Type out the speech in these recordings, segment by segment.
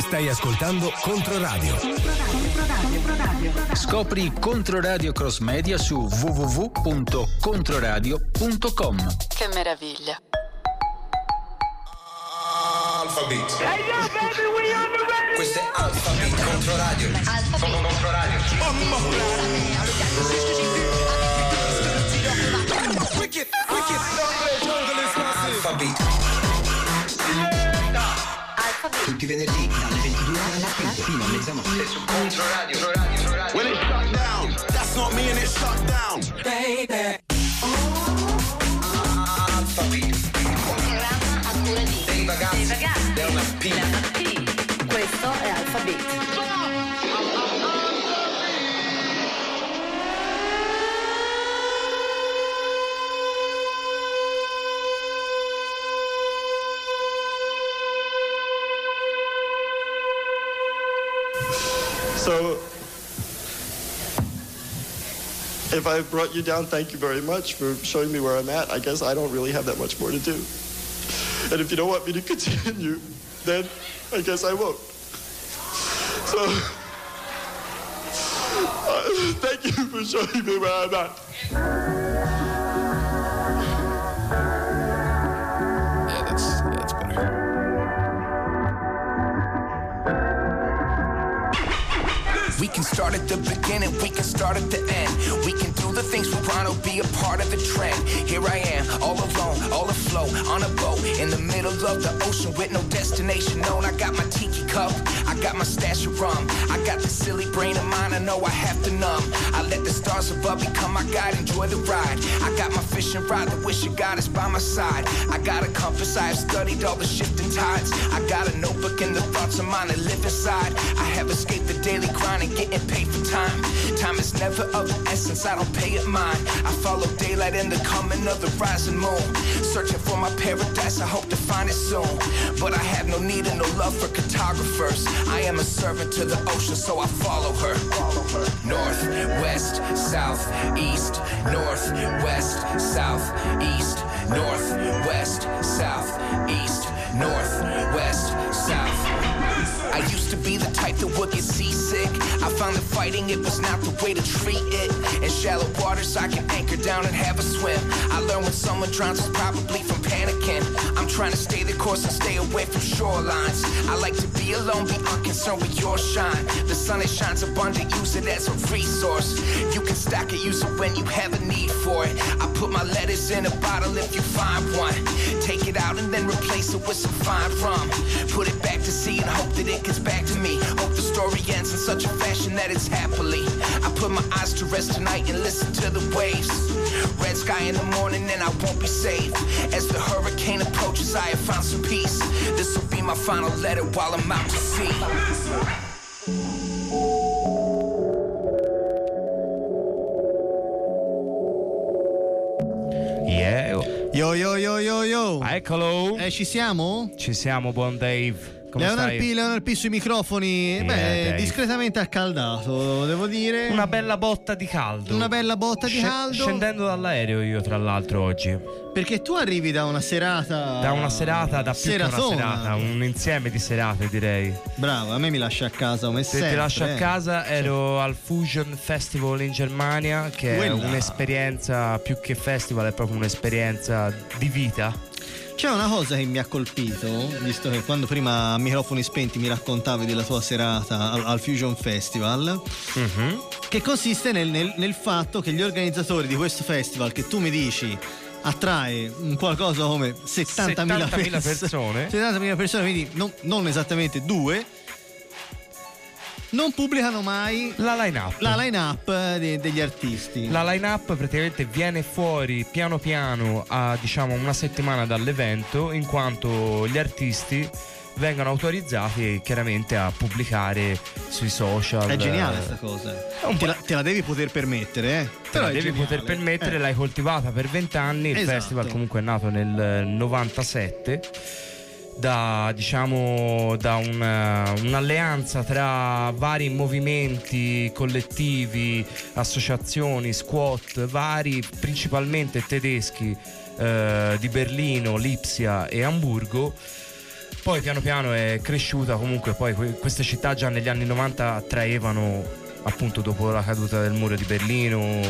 Stai ascoltando Controradio. Scopri Controradio Cross Media su www.controradio.com. Che meraviglia. Alphabet. Questo è Alphabet Controradio. Controradio. Wicked, wicked. Tutti i venerdì dalle 22 alla fino a mezzanotte su Controradio. When it shut down, that's not me and it shut down. Baby. Alphabet. Programma a cura di Dei ragazzi. Da una P. Questo è Alphabet. So, if I brought you down, thank you very much for showing me where I'm at. I guess I don't really have that much more to do. And if you don't want me to continue, then I guess I won't. So, uh, thank you for showing me where I'm at. We can start at the beginning, we can start at the end. We can the things we want to be a part of the trend. Here I am, all alone, all afloat, on a boat, in the middle of the ocean with no destination known. I got my tiki cup, I got my stash of rum. I got the silly brain of mine, I know I have to numb. I let the stars above become my guide, enjoy the ride. I got my fishing rod, the wish of God is by my side. I got a compass, I have studied all the shifting tides. I got a notebook and the thoughts of mine that live inside. I have escaped the daily grind and getting paid for time. Time is never of the essence, I don't pay it mine. I follow daylight and the coming of the rising moon. Searching for my paradise, I hope to find it soon. But I have no need and no love for cartographers. I am a servant to the ocean, so I follow her. North, west, south, east, north, west, south, east, north, west, south, east, north, west. I used to be the type that would get seasick. I found that fighting it was not the way to treat it. In shallow waters, I can anchor down and have a swim. I learned when someone drowns it's probably from panicking. I'm trying to stay the course and stay away from shorelines. I like to be alone, be unconcerned with your shine. The sun it shines abundant, use it as a resource. You can stack it, use it when you have a need for it. I put my letters in a bottle if you find one. Take it out and then replace it with some fine rum. Put it back to sea and hope that it gets back to me. Hope the story ends in such a fashion that it's happily. I put my eyes to rest tonight and listen to the waves. Red sky in the morning and I won't be safe. As the hurricane approaches, I have found some peace. This will be my final letter while I'm out to sea. Yeah. Yo yo yo yo yo. Eccolo. Eh, ci siamo? Ci siamo, buon Dave. Come Leonard stai? P, Leonard P sui microfoni, Yeah, beh, Dave. discretamente accaldato, devo dire. Una bella botta di caldo. Una bella botta di Sce- caldo. Scendendo dall'aereo io tra l'altro oggi. Perché tu arrivi da una serata. Da una serata, da più che Seratona. una serata, un insieme di serate direi. Bravo, a me mi lascia a casa come Se sempre. ti lascio a eh. casa ero al Fusion Festival in Germania che Quella. è un'esperienza più che festival, è proprio un'esperienza di vita. C'è una cosa che mi ha colpito, visto che quando prima a microfoni spenti mi raccontavi della tua serata al, al Fusion Festival, Mhm. che consiste nel, nel- nel fatto che gli organizzatori di questo festival, che tu mi dici attrae un qualcosa come 70.000, 70.000 pers- persone. 70.000 persone, quindi non, non esattamente due, non pubblicano mai La line-up. la line-up de- degli artisti. La line-up praticamente viene fuori piano piano a diciamo una settimana dall'evento in quanto gli artisti vengono autorizzati chiaramente a pubblicare sui social. È geniale questa cosa. Te la, te la devi poter permettere, eh. Te Però la devi geniale. poter permettere, Eh. l'hai coltivata per vent'anni. Il Esatto. festival comunque è nato nel 97. Da diciamo da una- un'alleanza tra vari movimenti collettivi, associazioni, squat vari, principalmente tedeschi eh, di Berlino, Lipsia e Amburgo poi piano piano è cresciuta, comunque poi que- queste città già negli anni 90 attraevano appunto dopo la caduta del muro di Berlino.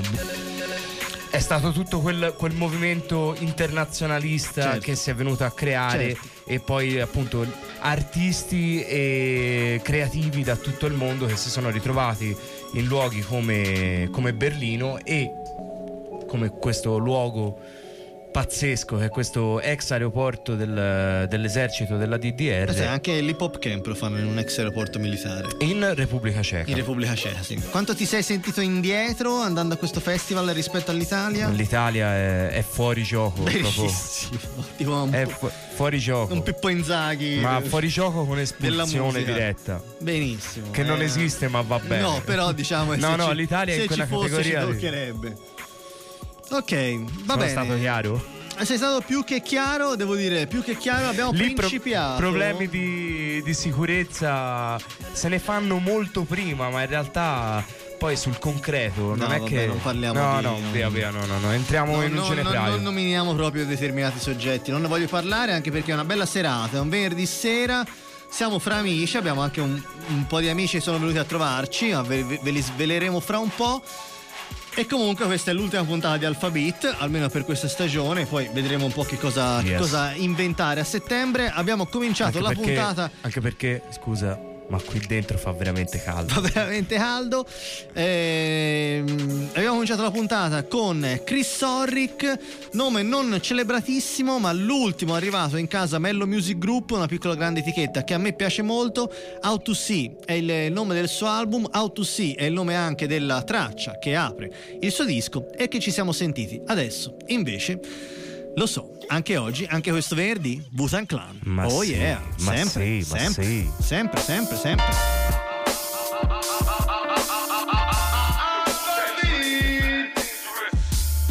È stato tutto quel, quel movimento internazionalista Certo. che si è venuto a creare Certo. E poi appunto artisti e creativi da tutto il mondo che si sono ritrovati in luoghi come, come Berlino e come questo luogo pazzesco che è questo ex aeroporto del- dell'esercito della DDR sì, anche l'hip hop camp lo fanno in un ex aeroporto militare. in Repubblica Ceca. In Repubblica Ceca, sì. Quanto ti sei sentito indietro andando a questo festival rispetto all'Italia? L'Italia è, è fuori gioco. Bellissimo. Tipo un, è fu- fuori gioco. un Pippo Inzaghi. ma fuori gioco con espulsione diretta. Benissimo. Che non eh. esiste, ma va bene. No, però diciamo No, no, ci- l'Italia è in quella fosse categoria ci toccherebbe. Ok, va Sono bene. stato chiaro? Sei stato più che chiaro, devo dire, più che chiaro, abbiamo Lì pro- principiato. problemi di, di sicurezza se ne fanno molto prima, ma in realtà poi sul concreto non No, è vabbè, che non parliamo no, di- no, via, via, no, no, no, entriamo No, in un no, non nominiamo proprio determinati soggetti, non ne voglio parlare anche perché è una bella serata, è un venerdì sera, siamo fra amici, abbiamo anche un, un po' di amici che sono venuti a trovarci, ma ve, ve li sveleremo fra un po'. E comunque questa è l'ultima puntata di Alphabet, almeno per questa stagione, poi vedremo un po' che cosa, che Yes. cosa inventare a settembre. Abbiamo cominciato anche la perché, puntata anche perché, scusa, ma qui dentro fa veramente caldo. fa veramente caldo. Ehm, abbiamo cominciato la puntata con Chris Sorrick, nome non celebratissimo, ma l'ultimo arrivato in casa Mello Music Group, una piccola grande etichetta che a me piace molto. Out to See è il nome del suo album, Out to See è il nome anche della traccia che apre il suo disco e che ci siamo sentiti. Adesso, invece, lo so, anche oggi, anche questo venerdì, Busan Clan. Ma oh sì, yeah, ma sempre, sì, ma sempre, sì. sempre, sempre, sempre.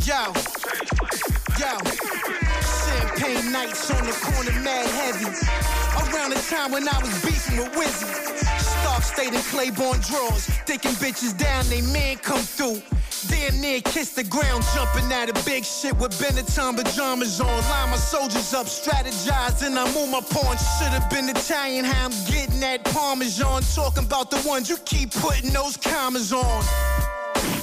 Yo, yo, champagne nights on the corner, mad heavy. Around the time when I was beefing with Wizzy. Stark stayed in Claiborne drawers, thinking bitches down, they man come through. Damn near kiss the ground, jumping at a big shit with Benetton pajamas on. Line my soldiers up, strategize, and I move my pawn. Should've been Italian, how I'm getting that Parmesan. Talking about the ones you keep putting those commas on.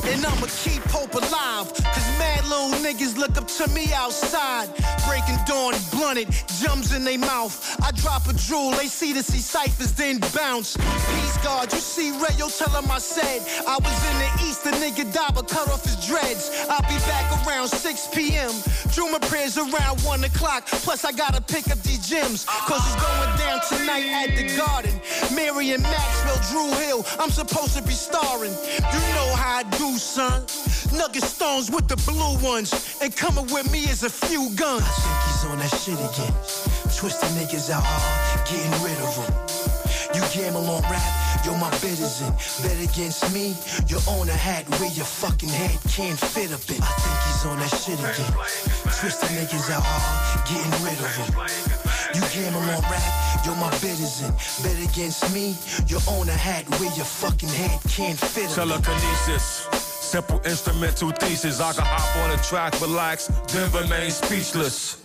And I'ma keep hope alive. Cause mad little niggas look up to me outside. Breaking dawn, blunted, jumps in their mouth. I drop a jewel, they see to see ciphers, then bounce. Peace guard, you see Rayo, tell him I said. I was in the east, the nigga died but cut off his dreads. I'll be back around 6 p.m. Drew my prayers around 1 o'clock. Plus, I gotta pick up these gems. Cause it's going down tonight at the garden. Mary and Maxwell, Drew Hill, I'm supposed to be starring. You know how I do, son. Nugget stones with the blue ones. And coming with me is a few guns. I think he's on that shit again. Twisting niggas out hard, getting rid of them. You gamble on rap, yo, my bid is in. Bet against me, you own a hat where your fucking head can't fit up in. I think he's on that shit again. Twisting niggas out hard, getting rid of them. You gamble on rap, yo, my bid is in. Bet against me, you own a hat where your fucking head can't fit up in. Telekinesis. Simple instrumental thesis. I can hop on a track, relax, then remain speechless.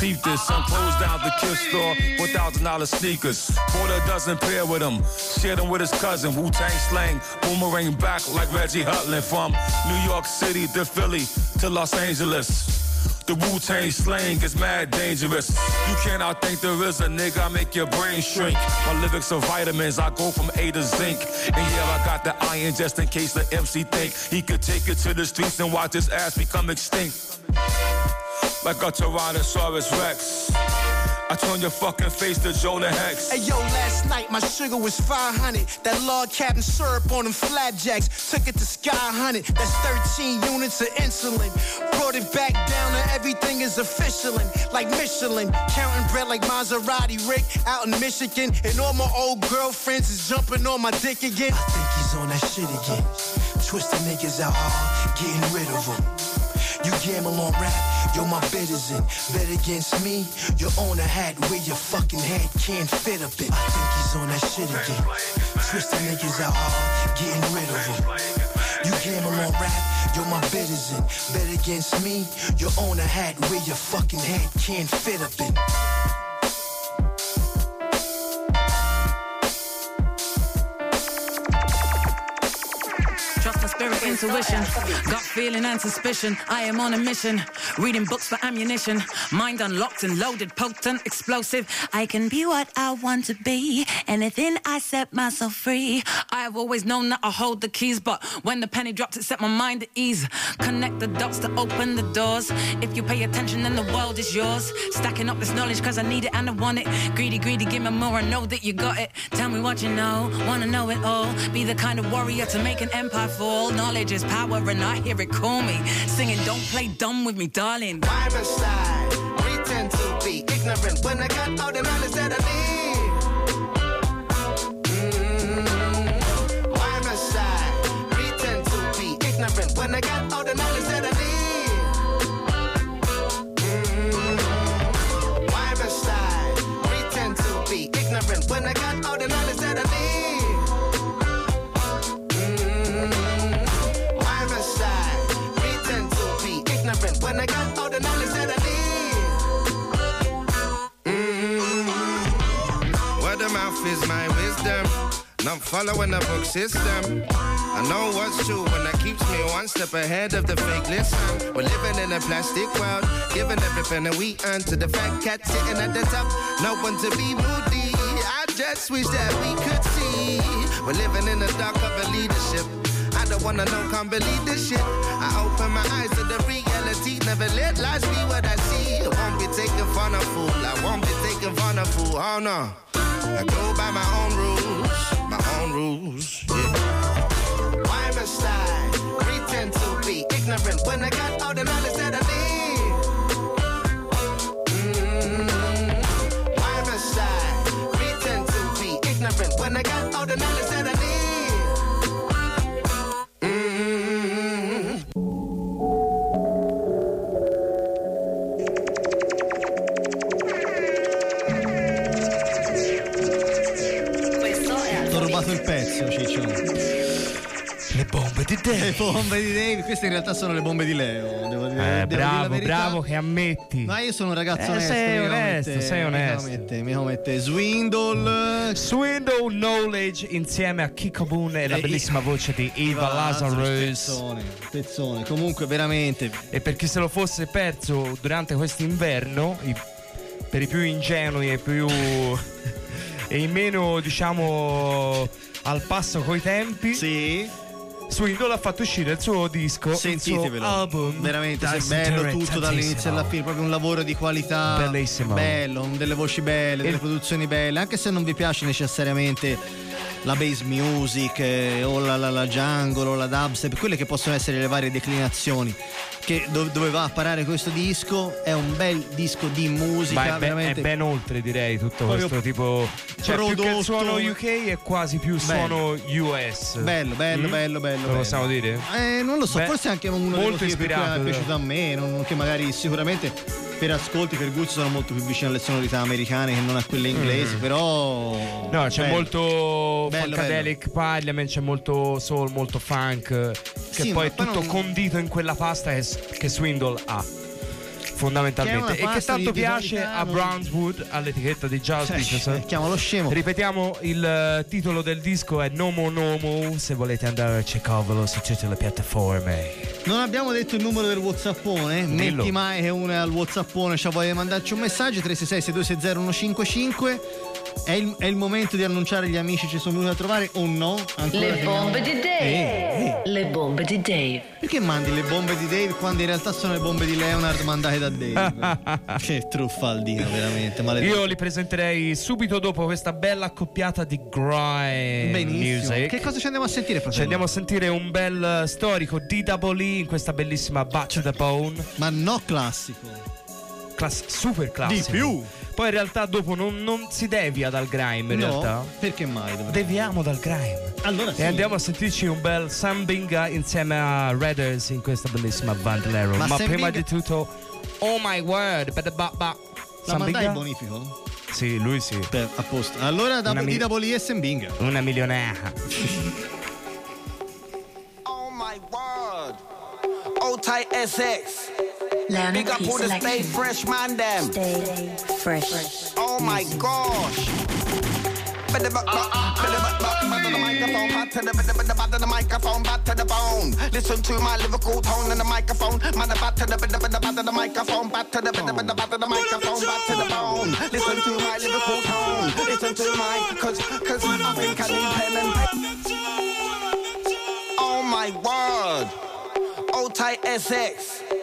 Peep this, son closed down the kiss store for thousand dollar sneakers. Bought a dozen pair with him, shared them with his cousin. Wu Tang slang, boomerang back like Reggie Hutland from New York City to Philly to Los Angeles. The Wu Tang slang is mad dangerous. You can't outthink the RZA, nigga. I make your brain shrink. My lyrics are vitamins. I go from A to zinc. And yeah, I got the iron just in case the MC think he could take it to the streets and watch his ass become extinct. Like a Tyrannosaurus Rex. I turn your fucking face to Jonah Hex. Hey yo, last night my sugar was 500. That log cabin syrup on them flapjacks. Took it to Sky 100. That's 13 units of insulin. Brought it back down to everything is official. Like Michelin. Counting bread like Maserati Rick out in Michigan. And all my old girlfriends is jumping on my dick again. I think he's on that shit again. Twisting niggas out hard, getting rid of them. You gamble on rap, yo, my in. Bet against me, you own a hat where your fucking head can't fit up in. I think he's on that shit again. Twisting niggas out hard, getting rid of them. You gamble on rap, yo, my in. Bet against me, you own a hat where your fucking head can't fit up in. Pure intuition. Gut feeling and suspicion. I am on a mission. Reading books for ammunition. Mind unlocked and loaded, potent, explosive. I can be what I want to be. Anything I set myself free. I've always known that I hold the keys, but when the penny dropped, it set my mind at ease. Connect the dots to open the doors. If you pay attention, then the world is yours. Stacking up this knowledge, cause I need it and I want it. Greedy, greedy, give me more. I know that you got it. Tell me what you know. Wanna know it all. Be the kind of warrior to make an empire fall. Knowledge is power, and I hear it call me. Singing, don't play dumb with me, darling. My side, pretend to be ignorant when I got all the knowledge that I need. Mm. My side, pretend to be ignorant when I got all the knowledge that I need. Mm. By my side, pretend to be ignorant when I got all the knowledge following the book system. I know what's true when that keeps me one step ahead of the fake listen. We're living in a plastic world, giving everything penny we earn to the fat cat sitting at the top. No one to be moody. I just wish that we could see. We're living in the dark of a leadership. I don't wanna know, can't believe this shit. I open my eyes to the reality. Never let lies be what I see. I won't be taken for a fool. I won't be taken for a fool. Oh no. I go by my own rules. My own rules. Yeah. Why must I pretend to be ignorant when I got all the knowledge that I need? Dave. Le bombe di Dave, queste in realtà sono le bombe di Leo. Devo dire, Eh, devo dire la bravo, verità. bravo che ammetti. Ma io sono un ragazzo Eh, onesto. sei onesto, mette- sei onesto. Mette, mica mette Swindle. Swindle Knowledge insieme a Kiko Boone e la E- bellissima voce di Eva Lazarus. Pezzone, pezzone. Comunque, veramente. E per chi se lo fosse perso durante quest'inverno, i- per i più ingenui e più. e i meno, diciamo, al passo coi tempi. Sì. Swindle ha fatto uscire il suo disco, il suo Sentitevelo. album. Veramente se bello tutto dall'inizio alla fine, proprio un lavoro di qualità. Bellissimo. Bello, delle voci belle, delle produzioni belle, anche se non vi piace necessariamente la bass music eh, o la, la, la jungle o la dubstep, quelle che possono essere le varie declinazioni. Che do- dove va a parare questo disco è un bel disco di musica, Ma è, ben, è ben oltre, direi, tutto Proprio questo tipo. Cioè, più prodotto- suono UK è quasi più suono US. Bello, bello, Mm? bello, bello. Lo bello. possiamo dire? Eh, non lo so, Beh, forse anche uno dei molto motivi cui ispirato, è piaciuto a me, non- che magari sicuramente per ascolti, per gusto sono molto più vicino alle sonorità americane che non a quelle inglesi, Mm. però No, c'è bello. molto Bello, Funkadelic Parliament, c'è molto soul, molto funk, che Sì, poi è tutto non- condito in quella pasta che, che Swindle ha. Fondamentalmente, Che e che tanto piace qualità, a Brownswood all'etichetta di Justice. Cioè, chiamalo scemo. Ripetiamo il eh, titolo del disco è Nomo Nomo. Se volete andare a cercarvelo su tutte le piattaforme. Non abbiamo detto il numero del Whatsappone. Dillo. Metti mai che uno è al Whatsappone, cioè voglia mandarci un messaggio 366 6260 155. È il, è il momento di annunciare gli amici ci sono venuti a trovare o no? Ancora Le bombe di Dave. Eh, Le bombe di Dave. Perché mandi le bombe di Dave quando in realtà sono le bombe di Leonard mandate da Dave? che truffaldino, veramente. Maledetto. Io li presenterei subito dopo questa bella accoppiata di grime Benissimo. music. Che cosa ci andiamo a sentire, Ci fratello? andiamo a sentire un bel eh, storico DWE in questa bellissima to the Bone. Ma no classico. Class- super classico. Di più. Poi in realtà dopo non, non si devia dal grime in no, realtà. perché mai? Deviamo dal grime. Allora sì. E andiamo a sentirci un bel Sambinga insieme a Raiders in questa bellissima Vandelero. Ma Ma, prima di tutto, oh my word, ba- ba- ba- La mandai Sambinga? il bonifico? Sì, lui sì. Per, a posto. Allora da mi- DWE e Sembinga. Una milionera. Oh my word. Old tight SX. Leonard Big up P. all the stay fresh man them. Stay fresh. Oh my gosh. Better back, back, better back, back, back on the microphone, bad to the bad, the bad of the microphone, bad to the bone. Listen to my lyrical tone in the microphone. Man, the bad to the bad, the bad of the microphone, bad to the bad, the bad of the microphone, bad to the bone. Listen to my lyrical tone. Listen to my, cause, cause I think I need pen and paper. Oh my word. Old tight SX.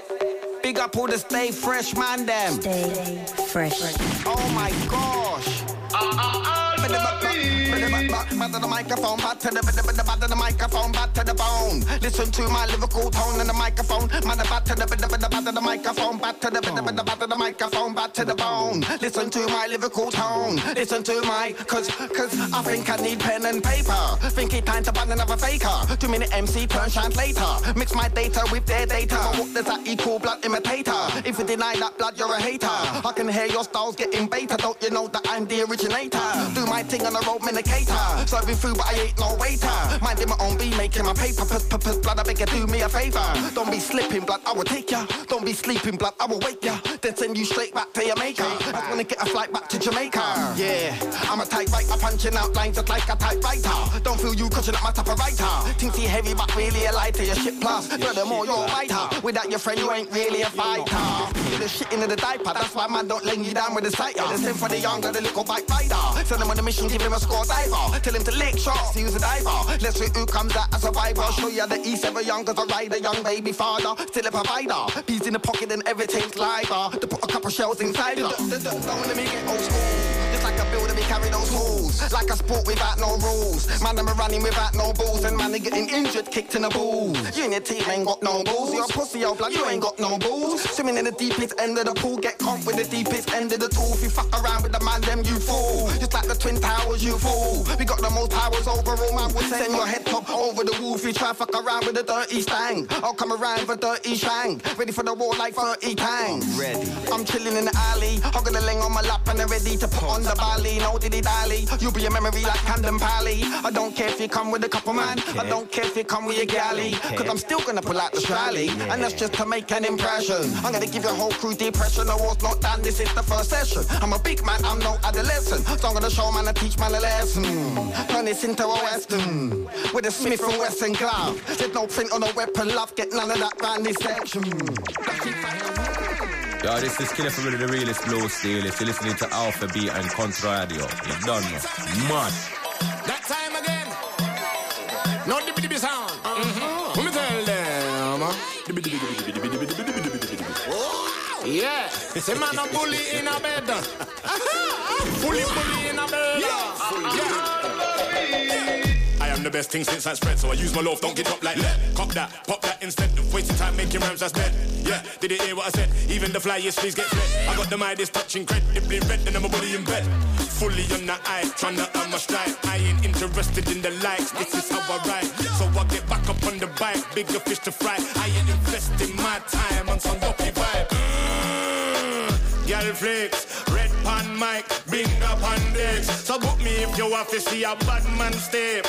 Big up all the stay fresh man them. Stay fresh. Oh my gosh. To the microphone, back to the back to the microphone, back to the bone. Listen to my lyrical tone in the microphone. Man, back to the back to the microphone, back to the back to the microphone, back to the bone. Listen to my lyrical tone. Listen to my, cause, cause I think I need pen and paper. Think it time to ban another faker. Two minute MC turn translator. Mix my data with their data. What does that equal blood imitator? If you deny that blood, you're a hater. I can hear your styles getting beta. Don't you know that I'm the originator? Do my thing on the road, medicator. Serving food, but I ain't no waiter. Minding my own beat, making my paper. Puss, puss, puss, blood, I beg you, do me a favor. Don't be slipping, blood, I will take ya. Don't be sleeping, blood, I will wake ya. Then send you straight back to your maker. I wanna get a flight back to Jamaica. Yeah, I'm a tight writer, punching out lines just like a typewriter. Don't feel you crushing up my type of writer. Think he heavy, but really a lighter. Your shit plus, furthermore, you're a fighter. Without your friend, you ain't really a fighter. You're the shit into the diaper, that's why man don't lay you down with the sight. The same for the younger, the little bike rider. Send him on the mission, give him a score diver. Tell him to lick shots, use a diver. Let's see who comes out a survivor. Show you the East ever young cause I ride a young baby father, still a provider. Peas in the pocket and everything's liver. To put a couple shells inside her. Don't let me get old school. Builder, we carry those tools. Like a sport without no rules. Man, I'm running without no balls. And man, they getting injured, kicked in the balls. You and your team ain't got no balls. You're a pussy, old blood, you ain't got no balls. Swimming in the deepest end of the pool. Get caught with the deepest end of the tool. If you fuck around with the man, them you fool. Just like the Twin Towers, you fool. We got the most powers overall, man. We'll send your head top over the wall. If you try fuck around with the dirty stang, I'll come around with a dirty shang. Ready for the war like 30 tanks. Ready. I'm chilling in the alley. Hogging the ling on my lap and I'm ready to put on the bally. No diddy dally. You'll be a memory like Camden Pally. I don't care if you come with a couple man. I don't care if you come with your galley. Cause I'm still gonna pull out the strally. And that's just to make an impression. I'm gonna give your whole crew depression. The war's not done, this is the first session. I'm a big man, I'm no adolescent. So I'm gonna show man and teach man a lesson. Turn this into a western. With a Smith and Wesson glove. There's no print on a weapon, love. Get none of that round this section. Yo, this is Killer from the realest blow stealers. You're listening to Alpha B and Contra Radio. You done know. Mad. That time again. No the bitty sound. Mm-hmm. Let me tell them. Wow. Yeah. Say man a bully in a bed. bully bully in a bed. Yeah. yeah the best thing since I spread, so I use my loaf, don't get up like lead. Cop that, pop that instead of wasting time making rhymes, that's dead. Yeah, did you hear what I said? Even the flyest please get fled. I got the Midas touching incredibly red, and I'm a body in bed. Fully on the eye, tryna earn my stride. I ain't interested in the likes, this is how I ride. So I get back up on the bike, bigger fish to fry. I ain't investing my time on some dopey vibe. Girl flicks, red pan mic, bing up on decks. So book me if you want to see a bad man step.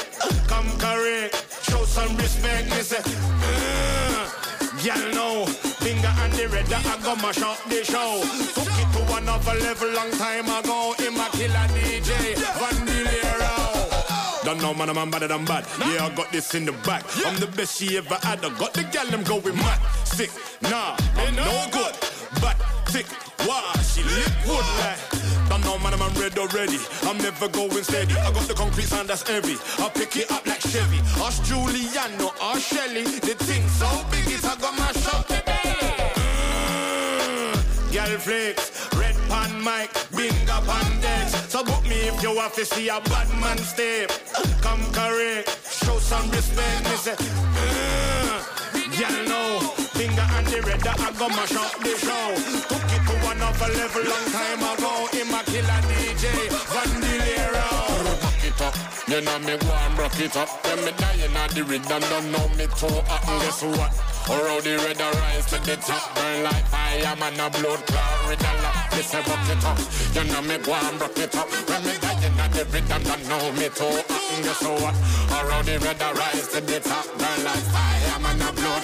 Come correct, show some respect, me say. Uh. Girl no, finger and the red, I go mash up the show. Took it to another level long time ago. In my killer DJ, Vandilero. Don't know man, I'm better than bad. Yeah, I got this in the back. I'm the best she ever had. I got the gal, I'm going mad. Sick, nah, I'm no good. But thick, wow, she lip wood like. Don't know man, I'm red already. I'm never going steady. I got the concrete sound that's heavy. I pick it up like Chevy. Us Juliano, us Shelly. The thing so big it I got my shot Girl flicks, red pan mic, bing up on decks. So book me if you want to see a bad man step. Come correct, show some respect. Me say, uh, girl no, finger on the red, I go mash up the show. Took it to another level long time ago. In my killer DJ, Vandilero. Rock it up, you know me go and rock it up. When me dying at the rhythm, don't know me too hot. And guess what? Around the red rise to the top Burn like fire, man, a blood clot Red me say rock it up You know me go and rock it up When me dying at the rhythm, don't know me too hot And guess what? Around the red rise to the top Burn like fire, man, a blood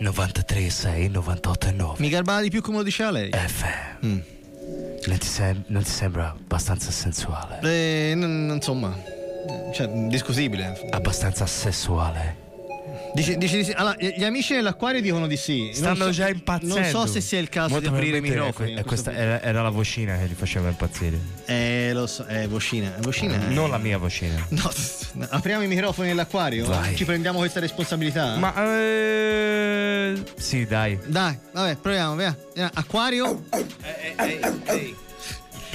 93, 6, 98 e 9. Mi garbava di più come lo diceva lei. F. Mm. Non ti, sem- non ti sembra abbastanza sensuale? Eh, n- insomma, cioè, discutibile. Abbastanza sessuale. Dici, dici di sì. Allora, gli amici dell'acquario dicono di sì. Stanno so- già impazzendo. Non so se sia il caso Molto di aprire i microfoni. que- questa era, era la vocina che li faceva impazzire. Eh, lo so, è vocina. Vocina è- Non la mia vocina. No, apriamo i microfoni nell'acquario? Vai. Ci prendiamo questa responsabilità? Ma eh, sì, dai. Dai, vabbè, proviamo, via. Acquario?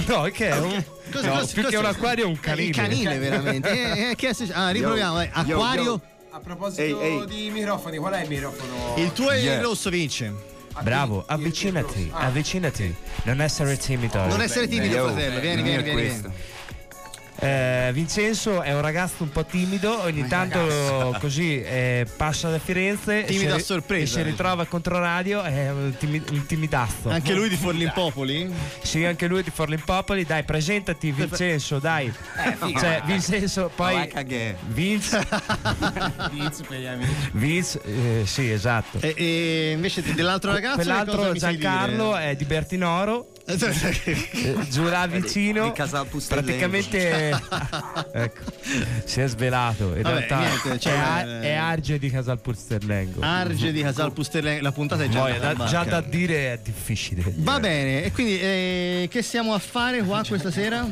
No, che è un Cosa- no, cosa- più che cosa- un acquario è un canile. Il canile, veramente. Eh, eh, che è- ah, riproviamo. Yo, Acquario? yo. A proposito di microfoni, qual è il microfono? Il tuo è Yeah. il rosso, vince. Bravo, avvicinati, avvicinati. Non essere timido. Non essere timido, fratello. Vieni, vieni, vieni. Eh, Vincenzo è un ragazzo un po' timido, ogni tanto così eh, passa da Firenze Timido e a sorpresa. e si ritrova contro radio, è un, timi- un timidazzo. Anche lui di Forlimpopoli? Sì, anche lui di Forlimpopoli. Dai, presentati Vincenzo, dai. figa. cioè, Vincenzo, poi. Vince, Pizzo per gli amici. Vince, eh, sì, esatto. E, e invece dell'altro ragazzo. cosa Quell'altro mi sai Giancarlo dire? è di Bertinoro. eh, giù là vicino di Pustellengo. praticamente ecco, si è svelato in Vabbè, realtà niente, cioè, è, Ar- eh, è Arge di Casal Pusterlengo Arge di Casal Pusterlengo. La puntata è già Poi, da- già da dire è difficile Va bene, e quindi eh, che stiamo a fare qua questa sera?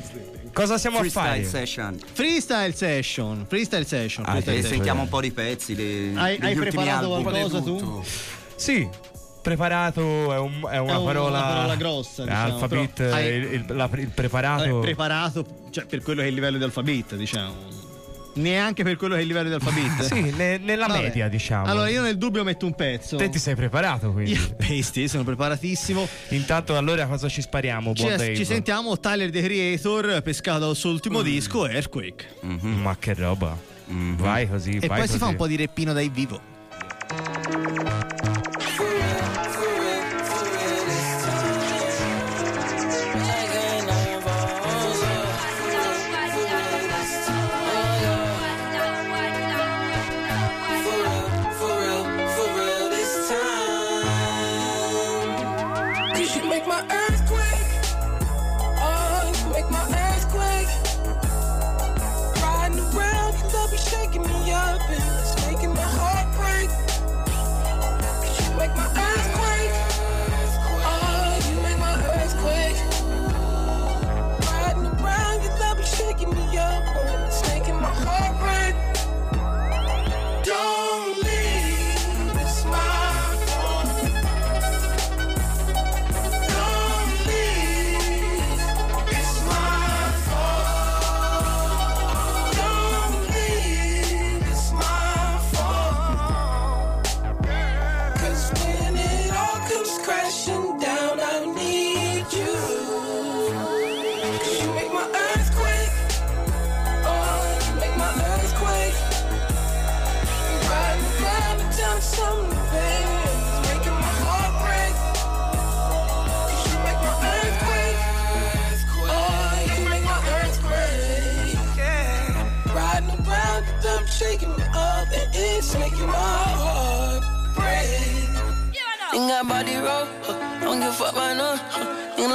cosa siamo a Freestyle fare? session. Freestyle session. Freestyle session. Ah, freestyle sì, session. sentiamo un po' di pezzi de- Hai- hai preparato album. qualcosa tu? sì preparato è, un- è una È un- parola una parola grossa, diciamo, alphabet però hai- il, il- la- il preparato preparato cioè, per quello che è il livello di alfabet, diciamo. Neanche per quello che è il livello di alfabet. sì ne- nella Vabbè. media diciamo Allora io nel dubbio metto un pezzo. te ti sei preparato quindi Io, Pesti, sono preparatissimo. intanto allora cosa ci spariamo Ci, buon ci sentiamo Tyler the Creator pescato dal suo Mm. ultimo disco Earthquake. ma che roba vai così E vai poi si fa così. un po' di reppino dai vivo.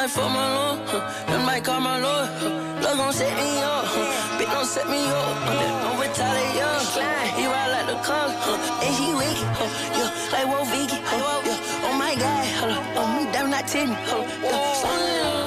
Ain't fuck my lord, huh. that might call my lord. Love gon' set me up, huh. bitch don't set me up. Huh. Don't retaliate, young. He ride like the car, and he wicked, huh. yeah, like Wolf Vicky, yeah. Oh my God, huh. oh me damn not tell me, huh. yeah.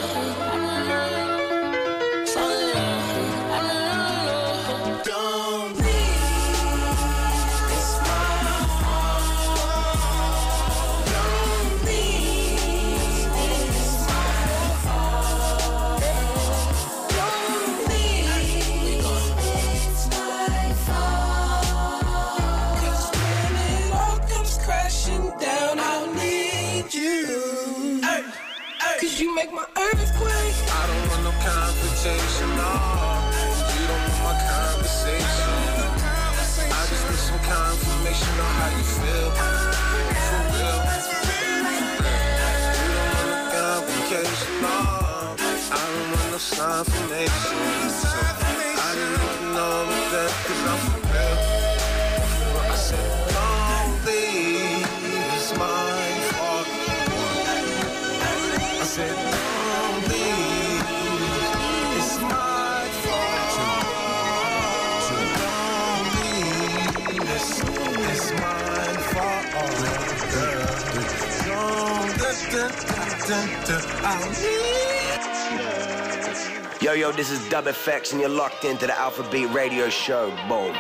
Yo, yo, this is Dub FX, and you're locked into the Alpha Beat Radio Show. Boom.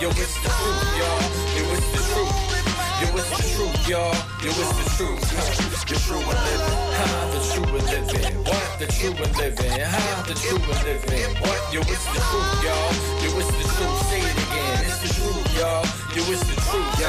Yo, it's the truth, y'all. Yo, it's the truth. The we're living. The we're living. What? The truth we live in. How the truth we live in? What? Yo, it's the truth, y'all. Yo, it's the truth. Say it again. It's the truth, y'all. Yo, it's the truth. Yo,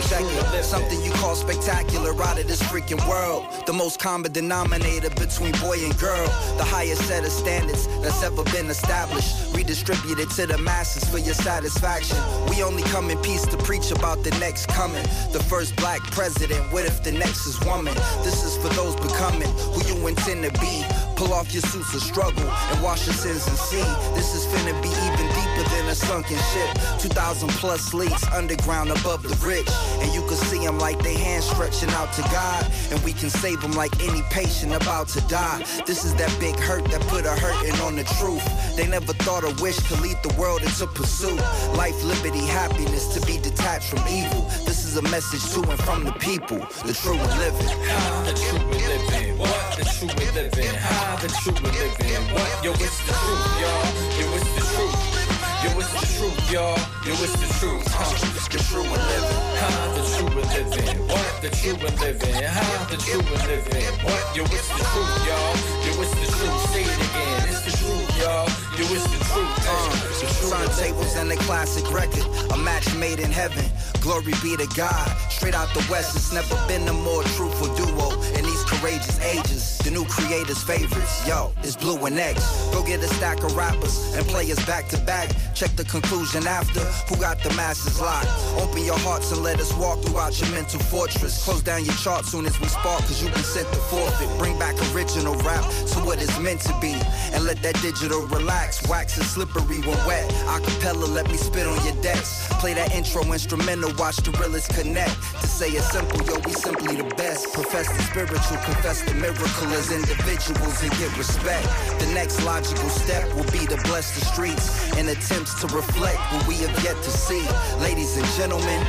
The check truth we live it. in. Something you call spectacular out of this freaking world. The most common denominator between boy and girl. The highest set of standards that's ever been established. Redistributed to the masses for your satisfaction. We only come in peace to preach about the next coming. The first black president. What if the next is woman? This is for those becoming who you intend to be. Pull off your suits of struggle and wash your sins and see. This is finna be even deeper than a sunken ship. 2,000 plus leagues underground above the rich. And you can see them like they hands stretching out to God. And we can save them like any patient about to die. This is that big hurt that put a hurting on the truth. They never thought a wish could lead the world into pursuit. Life, liberty, happiness to be detached from evil. This is a message to and from the people. The true and living. How the truth we live? What the truth we live? How the we live? What? Yo, it's the truth, y'all. Yo, it's the truth. Yo, it's the truth, y'all. Yo, it's the truth. Huh. The truth we live in. How the truth we live in? What the truth we live in? How the truth we live in? What? Yo, it's the truth, y'all. Yo, it's the truth. Say it again. It's the truth, y'all. Yo, it's the truth. Uh, the truth we live in. Turntables and a classic record, a match made in heaven. Glory be to God. Straight out the West, it's never been a more truthful duo in these courageous ages. The new creators' favorites, yo, it's Blue and X. Go get a stack of rappers and play us back to back. Check the conclusion after. Who got the masses locked? Open your hearts and let us walk throughout your mental fortress. Close down your chart soon as we spark, cause you've been sent to forfeit. Bring back original rap to what it's meant to be. And let that digital relax. Wax is slippery when wet. Acapella, let me spit on your decks. Play that intro instrumental, watch the realest connect. To say it simple, yo, we simply the best. Profess the spiritual, confess the miracle as individuals and get respect. The next logical step will be to bless the streets in attempts to reflect what we have yet to see. Ladies and gentlemen,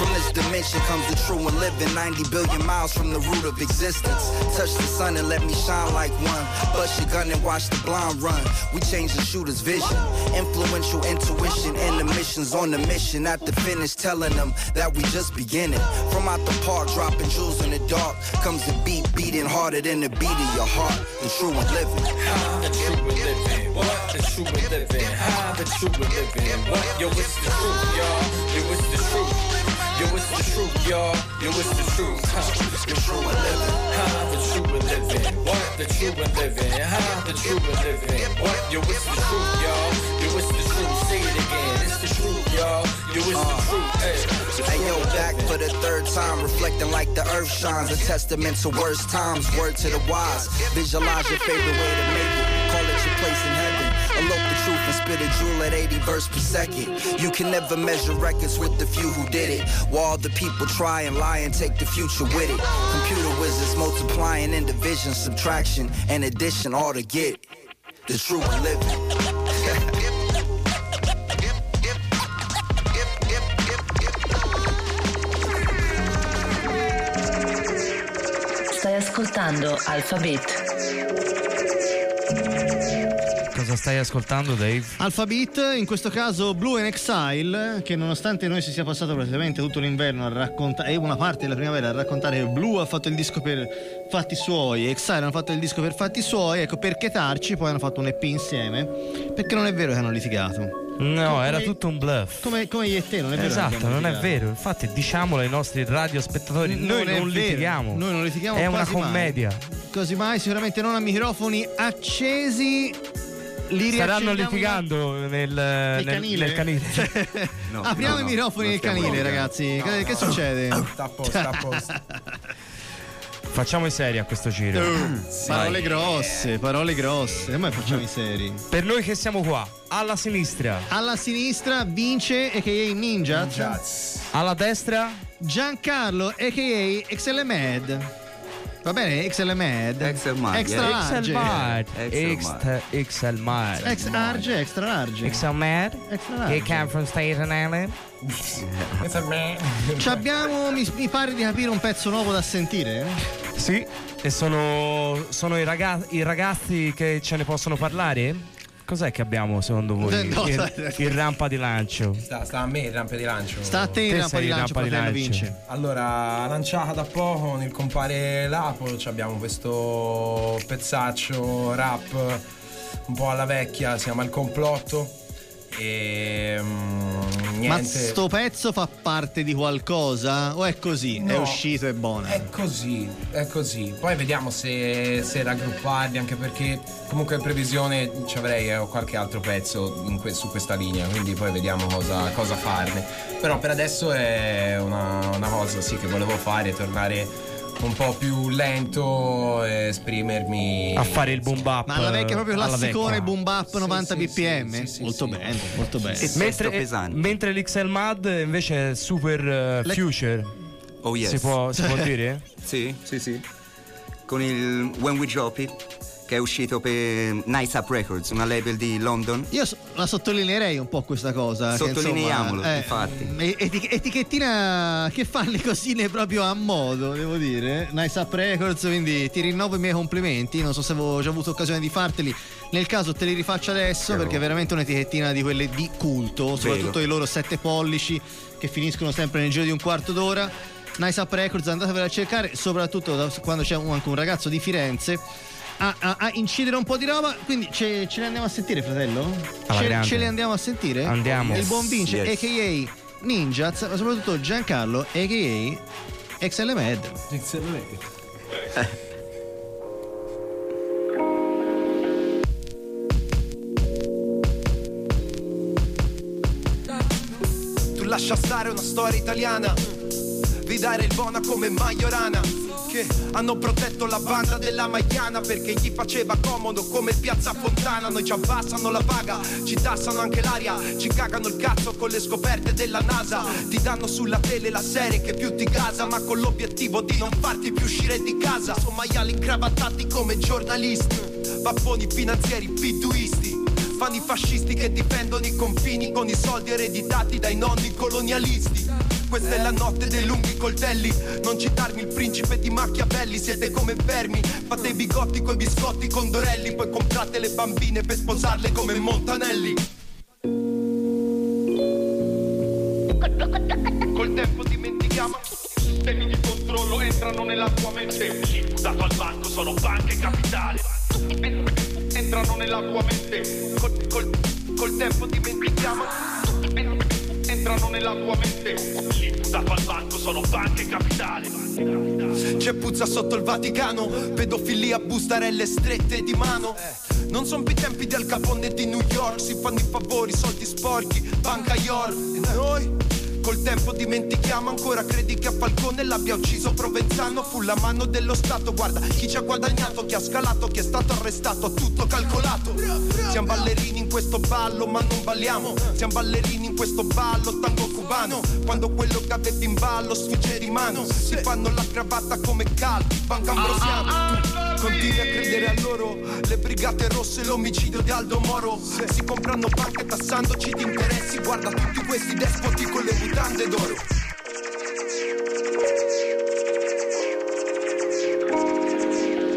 from this dimension comes the true and living 90 billion miles from the root of existence. Touch the sun and let me shine like one. Bust your gun and watch the blind run. We change the shooter's vision. Influential intuition and the missions on the mission. At the finish, telling them that we just beginning. From out the park, dropping jewels in the dark. Comes the beat beating harder than the beat of your heart. The true and living. The truth we live in? What the live in? How the truth we live in? What? Yo, it's the truth, y'all. Yo, it's the truth. Yo, it's the truth, y'all. Yo, it's the truth. Huh. The truth we live in. How the truth we live in? What the truth we live in? How the truth we live in? What? Yo, it's the truth, y'all. Yo, it's the truth. Say it again. It's the truth, y'all. Yo, it's the truth. Hey, Hey yo, back for the third time, reflecting like the earth shines. A testament to worst times, word to the wise. Visualize your favorite way to make it. Call it your place in heaven. Truth and spit a jewel at 80 verse per second. You can never measure records with the few who did it. While the people try and lie and take the future with it. Computer wizards multiplying in division, subtraction, and addition, all to get the true living. Stai ascoltando Alphabet. Cosa stai ascoltando, Dave? Alphabet, in questo caso Blue in Exile, che nonostante noi si sia passato praticamente tutto l'inverno a raccontare, e una parte della primavera a raccontare che Blue ha fatto il disco per fatti suoi, Exile hanno fatto il disco per fatti suoi, ecco per chetarci poi hanno fatto un EP insieme, perché non è vero che hanno litigato. No, Come- era tutto un bluff. Come, come io e te, non è vero? Esatto, non è vero. Infatti, diciamolo ai nostri radiospettatori: Non noi non vero. litighiamo. Noi non litighiamo È una quasi mai. commedia. Così mai, sicuramente non a microfoni accesi. Li Staranno litigando nel, nel, canile? nel canile. No, Apriamo i microfoni del canile, ragazzi. che, che succede? Sta a posto, sta a posto. Facciamo i seri a questo giro. Uh, parole grosse, parole grosse. Come facciamo i seri? Per noi che siamo qua, alla sinistra. Alla sinistra vince a.k.a. Ninja. Alla destra Giancarlo a.k.a. XLMed. Va bene, XLMed. XLMed, Extra large. XL Mad. XL XL Mad. Ex large, extra large. XL Mad. Extra He large. came from Staten Island. Ci abbiamo, mi, mi pare di capire, un pezzo nuovo da sentire. Sì, e sono, sono i, raga- i ragazzi che ce ne possono parlare? Cos'è che abbiamo secondo voi? No, il, il rampa di lancio. Sta, sta a me il rampe di lancio. Sta a te il rampa di lancio, rampa di lancio. vince. Allora, lanciata da poco con il compare Lapo, ci abbiamo questo pezzaccio rap un po' alla vecchia, si chiama Il complotto. E mm. Ma sto pezzo fa parte di qualcosa? O è così? È No. uscito e buono. È così, è così. Poi vediamo se, se raggrupparli, anche perché comunque in previsione ci avrei eh, qualche altro pezzo in que- su questa linea, quindi poi vediamo cosa, cosa farne. Però per adesso è una, una cosa sì che volevo fare, tornare un po' più lento e esprimermi. A fare il boom bap. Ma alla vecchia proprio classicone boom bap 90 sì, bpm? sì, sì, molto sì. bene, molto bene. Sì. Mentre, pesante. mentre l'XL Mad invece è super eh, Le- future. Oh yes. Si può, si può dire? Sì, sì, sì. Con il When We Drop It, che è uscito per Nice Up Records, una label di London. Io la sottolineerei un po' questa cosa. che, Sottolineiamolo, insomma, eh, infatti. etic- etichettina che fa le cosine proprio a modo, devo dire. Nice Up Records, quindi ti rinnovo i miei complimenti. Non so se avevo già avuto occasione di farteli. Nel caso te li rifaccio adesso Però- perché è veramente un'etichettina di quelle di culto, soprattutto Vero. i loro sette pollici che finiscono sempre nel giro di un quarto d'ora. Nice Up Records, andatevela a cercare, soprattutto da- quando c'è un- anche un ragazzo di Firenze. A, a- a incidere un po' di roba, quindi ce, ce le andiamo a sentire, fratello? Ce, ce le andiamo a sentire? Andiamo. Il buon Vince, Yes. a.k.a. Ninjaz, ma soprattutto Giancarlo, a.k.a. XLMed. Tu lascia stare una storia italiana Vi dare il buona come Majorana Che hanno protetto la banda della Maiana Perché gli faceva comodo come Piazza Fontana. Noi ci abbassano la paga, ci tassano anche l'aria Ci cagano il cazzo con le scoperte della NASA. Ti danno sulla tele la serie che più ti gasa Ma con l'obiettivo di non farti più uscire di casa. Sono maiali incravattati come giornalisti Papponi finanzieri piduisti Fanno fascisti che difendono i confini con i soldi ereditati dai nonni colonialisti. Questa è la notte dei lunghi coltelli. Non citarmi il principe di Machiavelli, siete come vermi. Fate i bigotti coi biscotti con Dorelli, poi comprate le bambine per sposarle come Montanelli. Col tempo dimentichiamo. Temi di controllo entrano nella tua mente. Dato al banco sono banche capitali. Entrano nella tua mente. Col, col- col tempo dimentichiamo. Entrano nella tua mente. Dato al banco sono banche capitali. C'è puzza sotto il Vaticano. Pedofilia, bustarelle strette di mano. Non sono più i tempi del Capone di New York. Si fanno i favori, soldi sporchi, banca York. E noi? Col tempo dimentichiamo ancora, credi che a Falcone l'abbia ucciso Provenzano? Fu la mano dello Stato, guarda chi ci ha guadagnato, chi ha scalato, chi è stato arrestato, tutto calcolato. Siamo ballerini in questo ballo, ma non balliamo. Siamo ballerini in questo ballo, tango cubano. Quando quello che avevi in ballo sfugge di mano, si fanno la cravatta come caldi, banca ambrosiano. Continui a credere a loro, le brigate rosse, l'omicidio di Aldo Moro. Si comprano banche tassandoci di interessi, guarda tutti questi despoti con le mutande d'oro.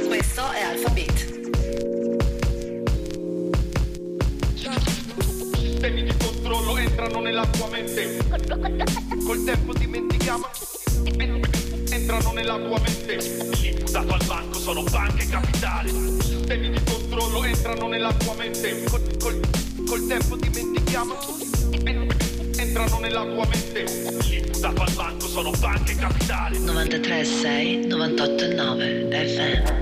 Questo è Alphabet. Temi di controllo entrano nella tua mente. Col tempo dimentichiamo. Entrano nella tua mente. Dato al banco sono banche capitali. Temi di controllo entrano nella tua mente. Col, col- col tempo dimentichiamo. Entrano nella tua mente. Dato al banco sono banche capitali. 93.6, 98.9 FM.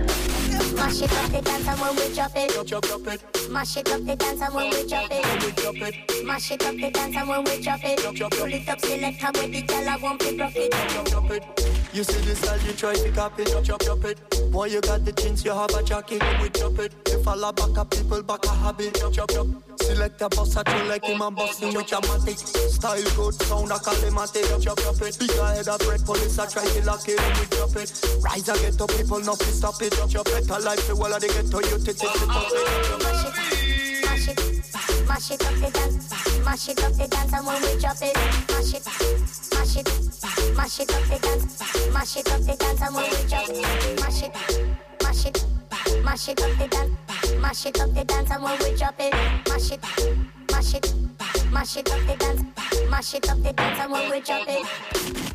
Mash it up the dance and when we drop it. Mash it up the dance and when we drop it. Mash it up the dance and when we drop it. Pull it up, select how the gyal I want to rough it. You see the style, you try to copy, chop, chop, chop it. Boy, you got the jeans, you have a jacket, we chop it. You follow back a people, back a habit, chop, chop, chop. Select a boss, I chill like him and busting with your matic. Style good, sound a calimatic, chop, chop, chop it. Big head of bread, police, I try to lock it, we chop it. Rise and get up, people, nothing stop it, chop, chop. Better life, the wall of the ghetto, you take it, top it. Mash it, mash it up the dance, mash it up the dance, and when we drop it, mash it, mash it, mash it up the dance, mash it up the dance, and when we drop it, mash it, mash it, mash it up the dance, mash it up the dance, and when we drop it, mash it, mash it, mash it up the dance, mash it up the dance, and when we drop it.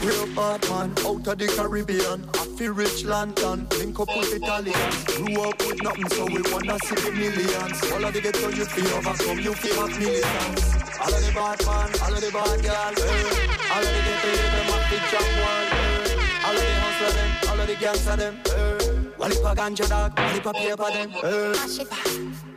Real bad man, out of the Caribbean. I feel rich London, link up with Italians. Grew up with nothing, so we wanna see the millions. All of the ghetto you feel overcome, you feel have millions. All of the bad man, all of the bad girl, eh. all of the ghetto you them have the jump one, eh. all of the hustler them, all of the gangster them. Eh. All the ganja dog, all the paper them. Eh. Mash it,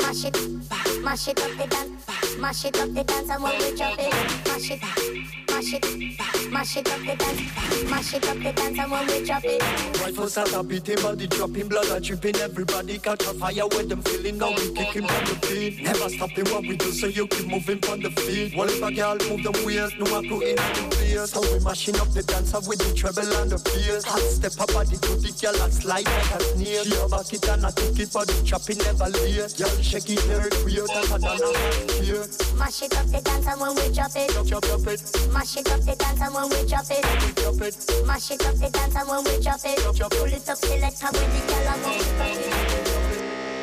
mash it, mash it up the dance, mash it up the dance, and when we drop it, mash it, mash it, mash it up the dance, mash it up the dance, and when we drop it. Rifles start a beating, body dropping, blood a dripping. Everybody catch a fire when them feeling. Now we kicking from the beat. Never stopping what we do, so you keep moving from the feet. Well, if a girl move them waist, no I put in the place. So we mashing up the dancer with the treble and the bass. Hot step up body to the girl and slide like a snake. She a back it and a kick it, body chopping never late. Girl shake it, very queer, tougher than a here. Mash it up the dance, and when we drop it, Chop, chop, chop it, mash it up the dance, and when we drop it, chop it. mash it up the dance, and when we drop it, pull it up, select her with the girl and go drop it.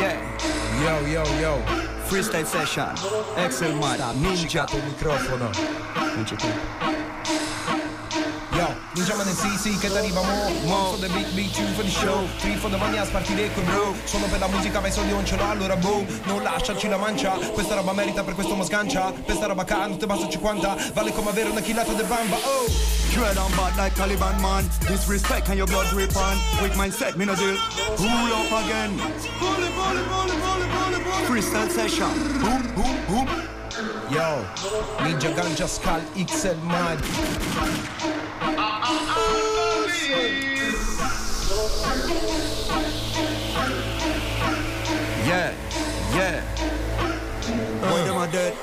Yeah, Yo, yo, yo. freestyle session. Excel Mad, Ninja. il microfono. Non c'è più. Yo, Ninja Man sì sì che t'arriva mo Mo for the big big two for the show Three for the money a spartire con bro Sono per la musica ma i soldi non ce l'ho allora boom Non lasciarci la mancia Questa roba merita per questo mo sgancia Per sta roba ca non te basta 50 Vale come avere una chillata de bamba oh Dread on bad like Taliban man. Disrespect and your blood drip on. Quick mindset, me no deal. Pull up again. Freestyle session. Boom, boom, boom. Yo Ninja Ganja Skull XL Mad Yeah, yeah. Boy, them are dead.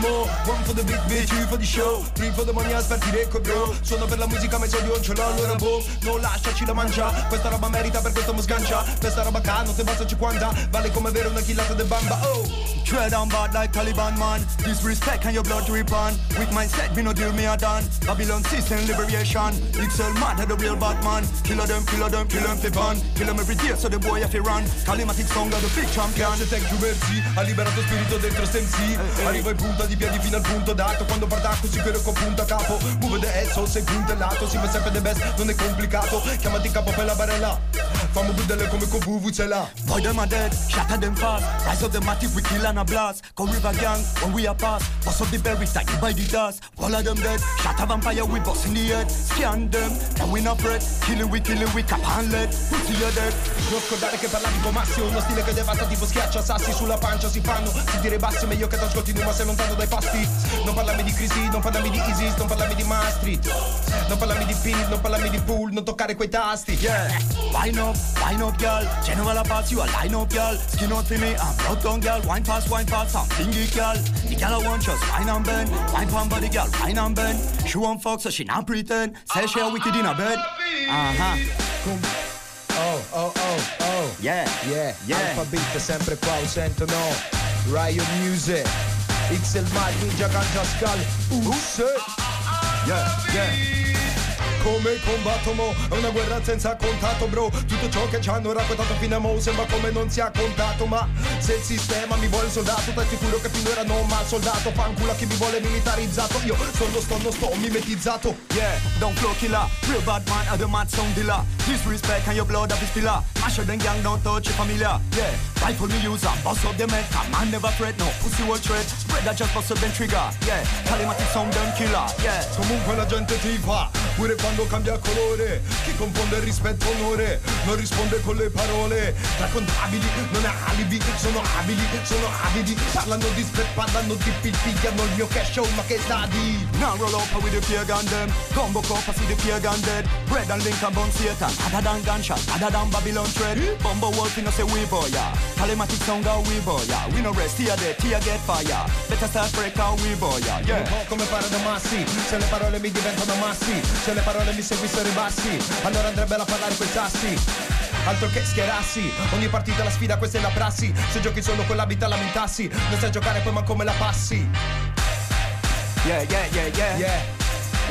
Che t'arriva mo One for the big bitch, two for the show Three for the money a spartire con bro Sono per la musica ma i soldi non ce l'ho allora boom Non lasciaci la mancia Questa roba merita per questo mo sgancia Questa roba ca non te basta 50 Vale come avere una chillata de bamba oh Tread on bad like Taliban man. Disrespect and your blood drip on. With mindset, me no deal me a done. Babylon system liberation. XL mad, the real bad man. Killer them, killer them, kill them for fun. Kill them every day, so the boy have to run. Calimatic song of the big champion. Grazie thank you merci Ha liberato spirito dentro stem sì eh, eh. Arrivo in punta di piedi fino al punto dato Quando parta così quello con punta capo Move the ass, sei puntellato Si fa sempre the best, non è complicato Chiamati capo per la barella Fammi budelle come con Vuvuzela Boy, them are dead, shatter them fast. Rise up the matic, we kill and a blast. Come river gang, when we are pass. Bust up the berries, like you by the dust. All of them dead, shatter vampire, we bust in the head. Scan them, now we not fret. Kill it, we kill it, we cap and let. Pussy, you're dead. Non scordare che parlavi con Massimo Uno stile che devasta tipo schiaccia sassi Sulla pancia si fanno sentire bassi Meglio che t'ascolti ma sei lontano dai pasti Non parlarmi di crisi, non parlarmi di Isis Non parlarmi di Maastricht Non parlarmi di Pin, non parlarmi di Pool Non toccare quei tasti Yeah, wine up, wine up, girl. General a pass you a line up, girl. Skin out me, I'm blood down, girl. Wine pass, wine pass, I'm thingy, girl. The girl I want just wine and bend. Wine pan body, girl, wine and bend. She want fuck, so she not pretend. Say she a wicked in a bed. Uh huh. Oh, oh, oh, oh Yeah, Yeah, yeah. Alpha Beat sempre qua, lo sentono Riot Music XL Mad, Ninja Ganja Skull Usse Yeah, yeah. Come combatto mo, è una guerra senza contatto bro Tutto ciò che ci hanno raccontato fino a mo sembra come non sia contato Ma se il sistema mi vuole soldato, stai sicuro che finora non mal soldato Fanculo a chi mi vuole militarizzato Io sono sto, non sto mimetizzato Yeah, don't flow killer. Real bad man, other mad sound dealer. Disrespect and your blood of his pillar. Mash up them gang, don't touch your familiar. Yeah, rifle me use and bust up head. Come man never fret, no pussy will tread. Spread that just bust up trigger. Yeah, calimatic sound them killer. Yeah. Comunque la gente ti fa pure quando cambia colore. Chi confonde il rispetto onore, non risponde con le parole. Raccontabili, non ha alibi, sono abili, sono avidi. Parlano di spread, parlano di pigliano il mio cash show, ma che sta di? Now roll up with the fear gun them. Combo I see the fear gun dead. Bread and link and bun Satan. Other than gunshot, other than Babylon thread. Bumbo wolf, you know say we boy, yeah. Calematic sound go we boy, yeah. We no rest, here dead, here get fire. Better start break out we boy, yeah. Un Yeah. po' come fare da massi, se le parole mi diventano massi, se le parole mi seguissero i bassi, allora andrebbero a parlare coi sassi. Altro che schierassi, ogni partita la sfida, questa è la prassi. Se giochi solo con la vita lamentassi, non sai giocare poi ma come la passi. Yeah, yeah, yeah, yeah. Yeah.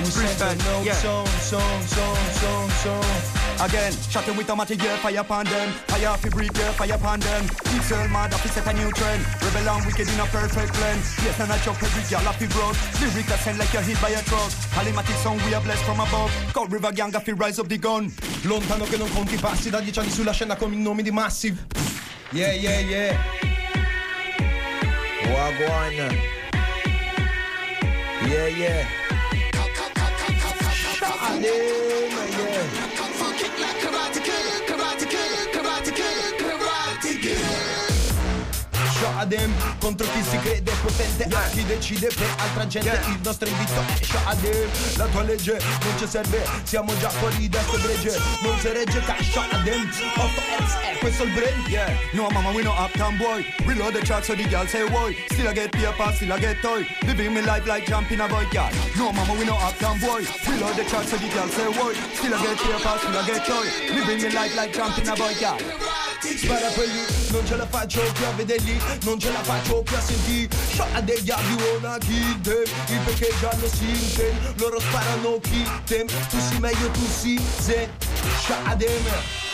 Send Freestyle, no yeah. song, song, song, song, song. Again, shot it with a matty gear, fire upon them. Fire fi breathe, yeah, fire upon them. It's all mad, fi set a new trend. Rebel and wicked in a perfect blend. Yes, and I joke every girl fi growth. Lyric that sound like you're hit by a truck. Callimatic song, we are blessed from above. Cold River Gang, fi rise up the gun. Lontano che non conti i passi, da dieci anni sulla scena con i nomi di Massive. Yeah, yeah, yeah. Wagwan. Eh. Yeah, yeah. Shalim, eh, yeah karate kid, karate kid, karate kid. Shadem contro chi si crede potente a chi decide per altra gente il nostro invito è Shadem la tua legge non ci serve siamo già fuori da sto gregge non si regge ca Shadem 8 è questo il brain Yeah, no mama, we no uptown boy. Reload the track so the girl say boy. Still I get paper, still I get toy. Living me life like jumping a boy car. No mama, we no uptown boy. Reload the track so the girl say boy. Still I get paper, still I get toy. Living me life like jumping a boy car. Spara quelli, non ce la faccio più a vederli, non ce la faccio più a sentire. Shot degli abbi una kill them, il perché già lo sinten, loro sparano kill them, tu sei meglio, tu sei zen. Shot them.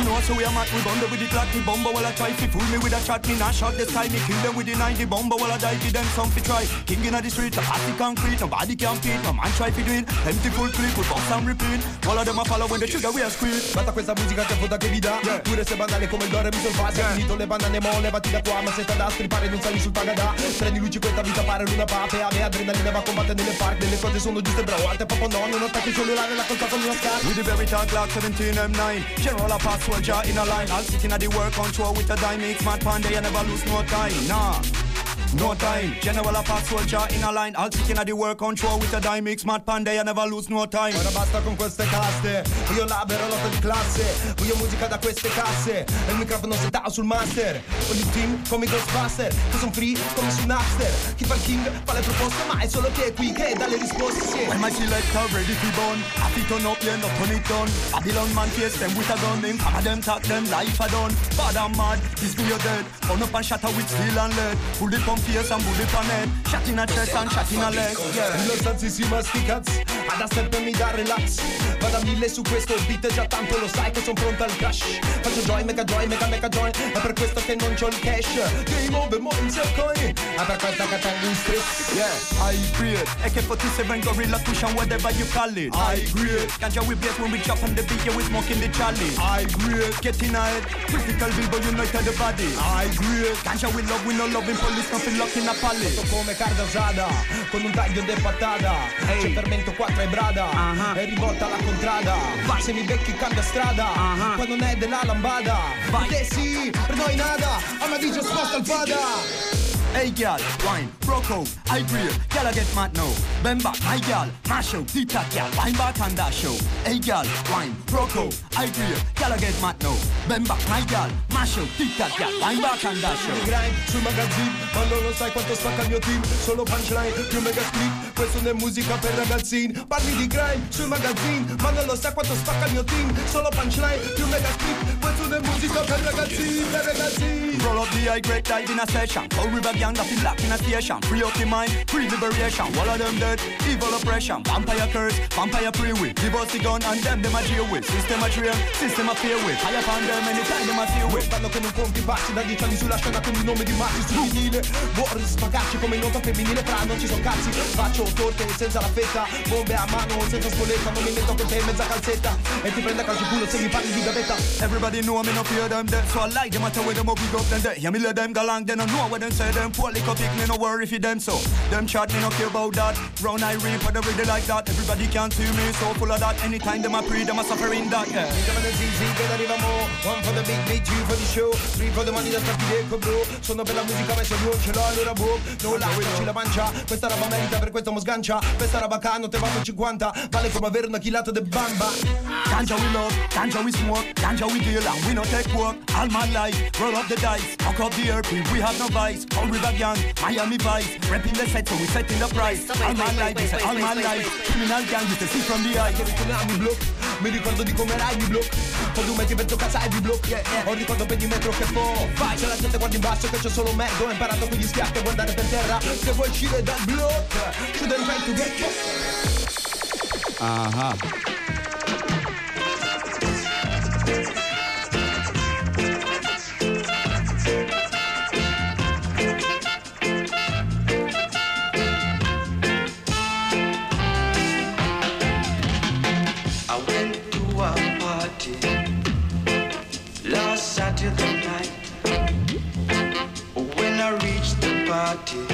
I know so we are mad, we bundle with the clock, the bomber while I try to fool me with a shot, me not shot the sky, me kill them with the 90 bomber while I die, give them something try. King in the street, a party concrete, nobody can beat, no man try to do it, empty full clip, we box and repeat, all of them a follow when the trigger we are squeal. Basta questa musica che foda che vi dà. Pure se banale come il dore mi Se hai finito le banane mo levati da qua Ma se da stripare non sali sul pagadà. Prendi luci questa vita pare luna pape. A me adrenalina va a combattere nelle park Delle cose sono giuste bro Alte proprio no Non attacchi cellulare la colpa con mio scar With the very talk Glock 17 M9 General pass soldier in a line. All sitting at the work control with a dime. Mix mad panda you never lose no time. Nah No time, General a pass soldier in a line. All sitting at the work control with a dime. Mix mad panda you never lose no time. Ora basta con queste caste Io lavero lotta di classe. Voglio musica da queste casse E il microfono settato sul master. Il team come i Ghostbuster. Che son free come su Napster Chi fa il king fa le proposte Ma è solo che è qui che dà le risposte sì. When my selector ready to burn Happy turn up, yeah, not turn it down Babylon man face them with a gun Them come them talk them life a done. Bad and mad, this do you dead. Burn up and shatter with steel and lead. Bullet on face and bullet on head Shot in a chest and shot in a leg Yeah Lo stanzissima sti cazzi Ad Aspen mi dà relax Vado a mille su questo beat Già tanto lo sai che son pronto al crash Faccio joy, mega joy, mega mega joy È per questo che non c'ho il cash Game over, mo in coin È per questo che tengo in stress Yeah, I grade AK-47 gorilla cushion whatever you call it I grade Ganja we blaze when we chop on the beat yeah we smoking the Charlie. I grade Get in a head. Critical Bilbo unite the body. I grade Ganja we love we no loving police nothing lock in a pally Fatto come carne usata Con un taglio de patata. C'è fermento qua tra i brada E rivolta alla contrada. Se mi becchi cambia strada Poi non è della lambada. Te sì, per noi nada A me dice sposta il fada Hey girl, wine, broke out, I grill, girl I get mad now. Bend back, my girl, mash out, tac girl, wine back and dash show. Hey girl, wine, broke out, I grill, girl I get mad now. Bend back, my girl, mash out, tac girl, wine back and dash show. grind sul magazine Ma non lo sai quanto spacca il mio team Solo punchline più mega split Questo non è musica per ragazzini Parli di grind sul magazine Ma non lo sai quanto spacca il mio team Solo punchline più mega split Questo non è musica per ragazzini Per ragazzini Roll up the high grade dive in a session. Full river gang that feel locked in a station. Free up the mind, free liberation. All of them dead, evil oppression. Vampire curse, vampire free will. Give us the gun and them them a jail with. System a trail, system a fear with. High upon them anytime them a fear with. Fanno che non conti passi da dieci anni sulla scena con il nome di Matti sul vinile Vuoi spagarci come in nota femminile Fra non ci sono cazzi Faccio torte senza la fetta Bombe a mano senza spoletta Non mi metto con te in mezza calzetta E ti prende a calcio culo se mi parli di gavetta Everybody know know me no fear them dead. So I like them, I tell where them up, big up them dead. Yeah, me let them go long, they don't know what them say. Them poor liquor pick, me no worry for them. So them chat, me no care about that. Round I reap, but they really like that. Everybody can see me, so full of that. Anytime them I pre, them I suffering that. Yeah. Chiamano Zizi che arriva mo One for the big big, two for the show Three for the money starti dentro bro Sono per la musica ma se non ce l'ho allora boh Non lasciaci la pancia Questa roba merita per questo mo sgancia Questa roba cano te vanno 50 Vale come avere una chilata de bamba Ganja we love, ganja we smoke, ganja we deal and we no take work. All my life, roll up the dice, fuck up the air, we have no vice. Fall River Gang, Miami Vice, repping the set so we setting the price. All my life, we say all my life, criminal gang, you can see from the eye. Che Mi ricordo di come erai mi block Ho due metri per casa e vi block yeah, yeah. Ho ricordo per di metro che fo. Vai c'è la gente guarda in basso che c'è solo me. Ho imparato con gli schiaffi a guardare per terra. Se vuoi uscire dal block Shouldn't try to get Aha. I party,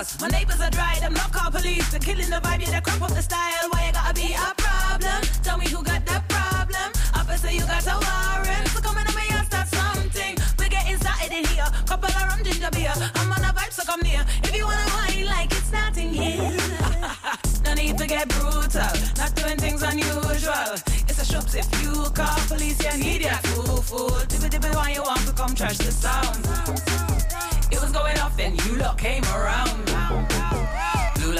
Cuz my neighbors are dry. Them not call police. They're killing the vibe, yeah, they crop up the style. Why you gotta be a problem? Tell me who got that problem. Officer, you got a warrant. So come in on me and start something. We're getting started in here. Couple of rum ginger beer. I'm on a vibe, so come near. If you wanna wine like it's starting here. No need to get brutal, not doing things unusual. It's a shops if you call police, you need ya fool fool. Dibby dibby why you want to come trash the sound. It was going off and you lot came around.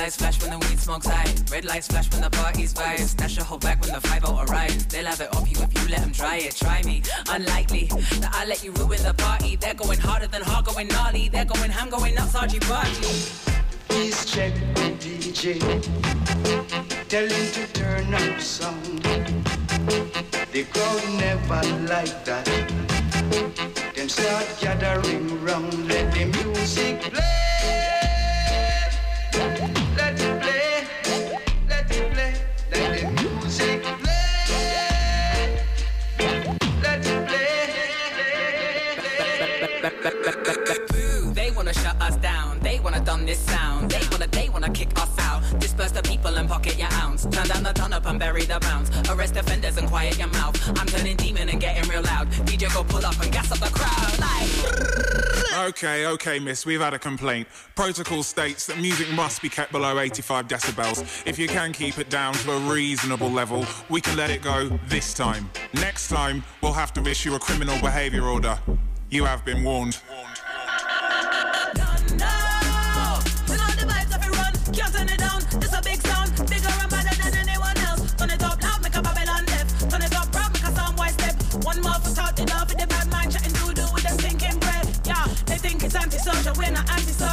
Lights flash when the weed smoke's high. Red lights flash when the party's fire. Stash your whole back when the 5 arrives. They'll have it off you if you let them try it. Try me. Unlikely that I let you ruin the party. They're going harder than hard, going gnarly. They're going ham, going nuts, RG party. Please check the DJ. Tell him to turn up sound. The crowd never like that. Them start gathering round, let the music play. This sound. They wanna, they wanna kick us out. Disperse the people and pocket your ounce. Turn down the turn up and bury the bounce. Arrest offenders and quiet your mouth. I'm turning demon and getting real loud. DJ go pull up and gas up the crowd. Like, Okay, okay, miss, we've had a complaint. Protocol states that music must be kept below 85 decibels. If you can keep it down to a reasonable level, we can let it go this time. Next time, we'll have to issue a criminal behaviour order. You have been warned. no.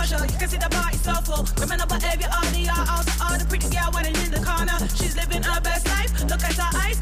Antisocial. You can see the party so full. Criminal behavior, all the out all the pretty girl running in the corner. She's living her best life. Look at her eyes,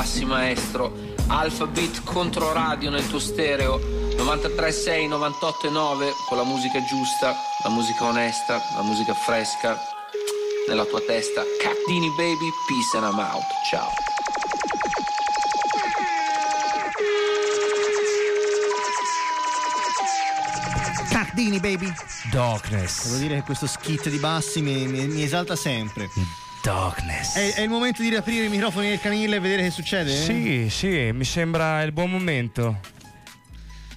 Bassi Maestro, Alphabet contro radio nel tuo stereo, 93.6, 98.9, con la musica giusta, la musica onesta, la musica fresca, nella tua testa. Cactini baby, peace and I'm out, ciao. Tardini, baby. Darkness. Devo dire che questo skit di bassi mi, mi- mi esalta sempre. Darkness. È, è il momento di riaprire i microfoni del canile e vedere che succede? Sì, sì, mi sembra il buon momento.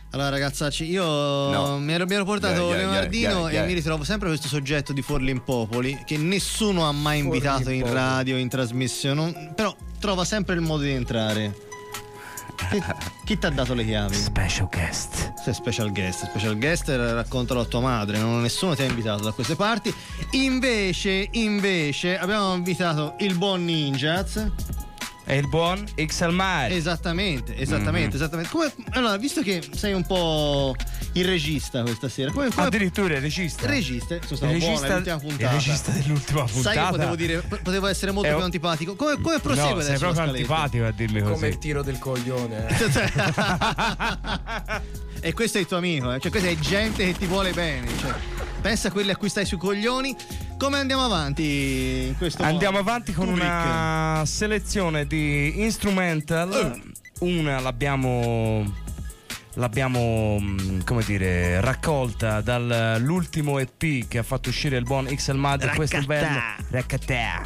Allora ragazzacci, io mi ero, mi ero portato Yeah, yeah, Leonardino yeah, yeah, yeah. e mi ritrovo sempre questo soggetto di Forlimpopoli che nessuno ha mai invitato in radio, in trasmissione, non- però trova sempre il modo di entrare. Chi, ti ha dato le chiavi? Special guest. Sei special guest, special guest raccontalo a tua madre, non, nessuno ti ha invitato da queste parti. Invece, invece abbiamo invitato il buon Ninjaz. E il buon XL Mad. Esattamente, esattamente, Mhm. esattamente. Come- allora, visto che sei un po' il regista questa sera, come, come Addirittura il regista. Regista, sono stato Il buono, regista- è l'ultima puntata. il regista dell'ultima Sai che puntata. potevo dire, potevo essere molto È più antipatico. Come, come prosegue no, sei proprio scaletta? antipatico a dirmi così. Come il tiro del coglione. eh. E questo è il tuo amico, eh? cioè questa è gente che ti vuole bene. Cioè, pensa a quelli a cui stai sui coglioni. Come andiamo avanti in questo Andiamo avanti con Kubrick? una selezione di instrumental. Una l'abbiamo. L'abbiamo, mm, come dire, raccolta dall'ultimo EP che ha fatto uscire il buon XL Mad questo inverno. Raccatà.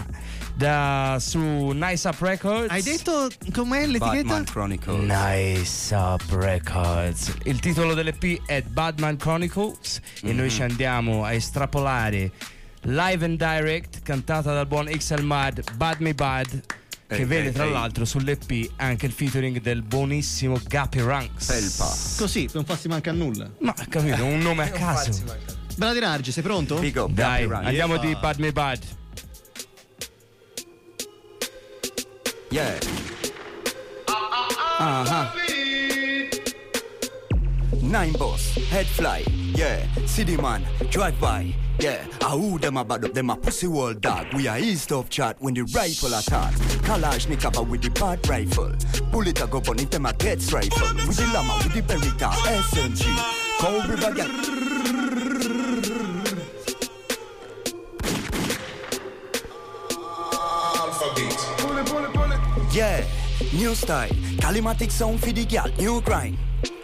Da su Nice Up Records. Hai detto com'è l'etichetta? Batman Chronicles. Nice Up Records. Il titolo dell'EP è Badman Chronicles e noi Mhm. ci andiamo a estrapolare live and direct cantata dal buon XL Mad Bad Me Bad che Ehi, vede ehi, tra ehi. l'altro sull'EP anche il featuring del buonissimo Guppy Ranks. Così, non farsi manca a nulla. Ma capito, un nome a caso. Bradi Rargi, sei pronto? Dai, andiamo Yepa. di Bad Me Bad. Yeah. Uh-huh. Nine boss, head fly, yeah. City man, drive by, yeah. I who them about up, them a pussy world dog. We are east of chat when the rifle attack. Kalashnikov with the bad rifle. Bullet a go on it, them a gets rifle. With the llama, with the berita, SMG. Cold river gang. Yeah, new style, Calimatic sound for the gal, new grind.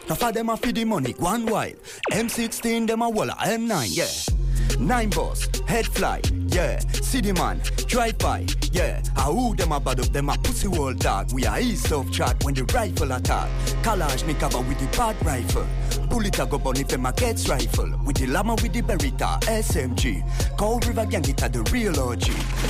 Now for them a for the money, one wild. M16, them a walla, M9, yeah. Nine boss, head fly, yeah. City man, drive by, yeah. I who them a bad up, them a pussy world dog. We are east of chat when the rifle attack. Kalashnikov with the bad rifle. Bullet a go burn if them a gets rifle. With the llama with the beretta, SMG. Cold River gang it a the real OG.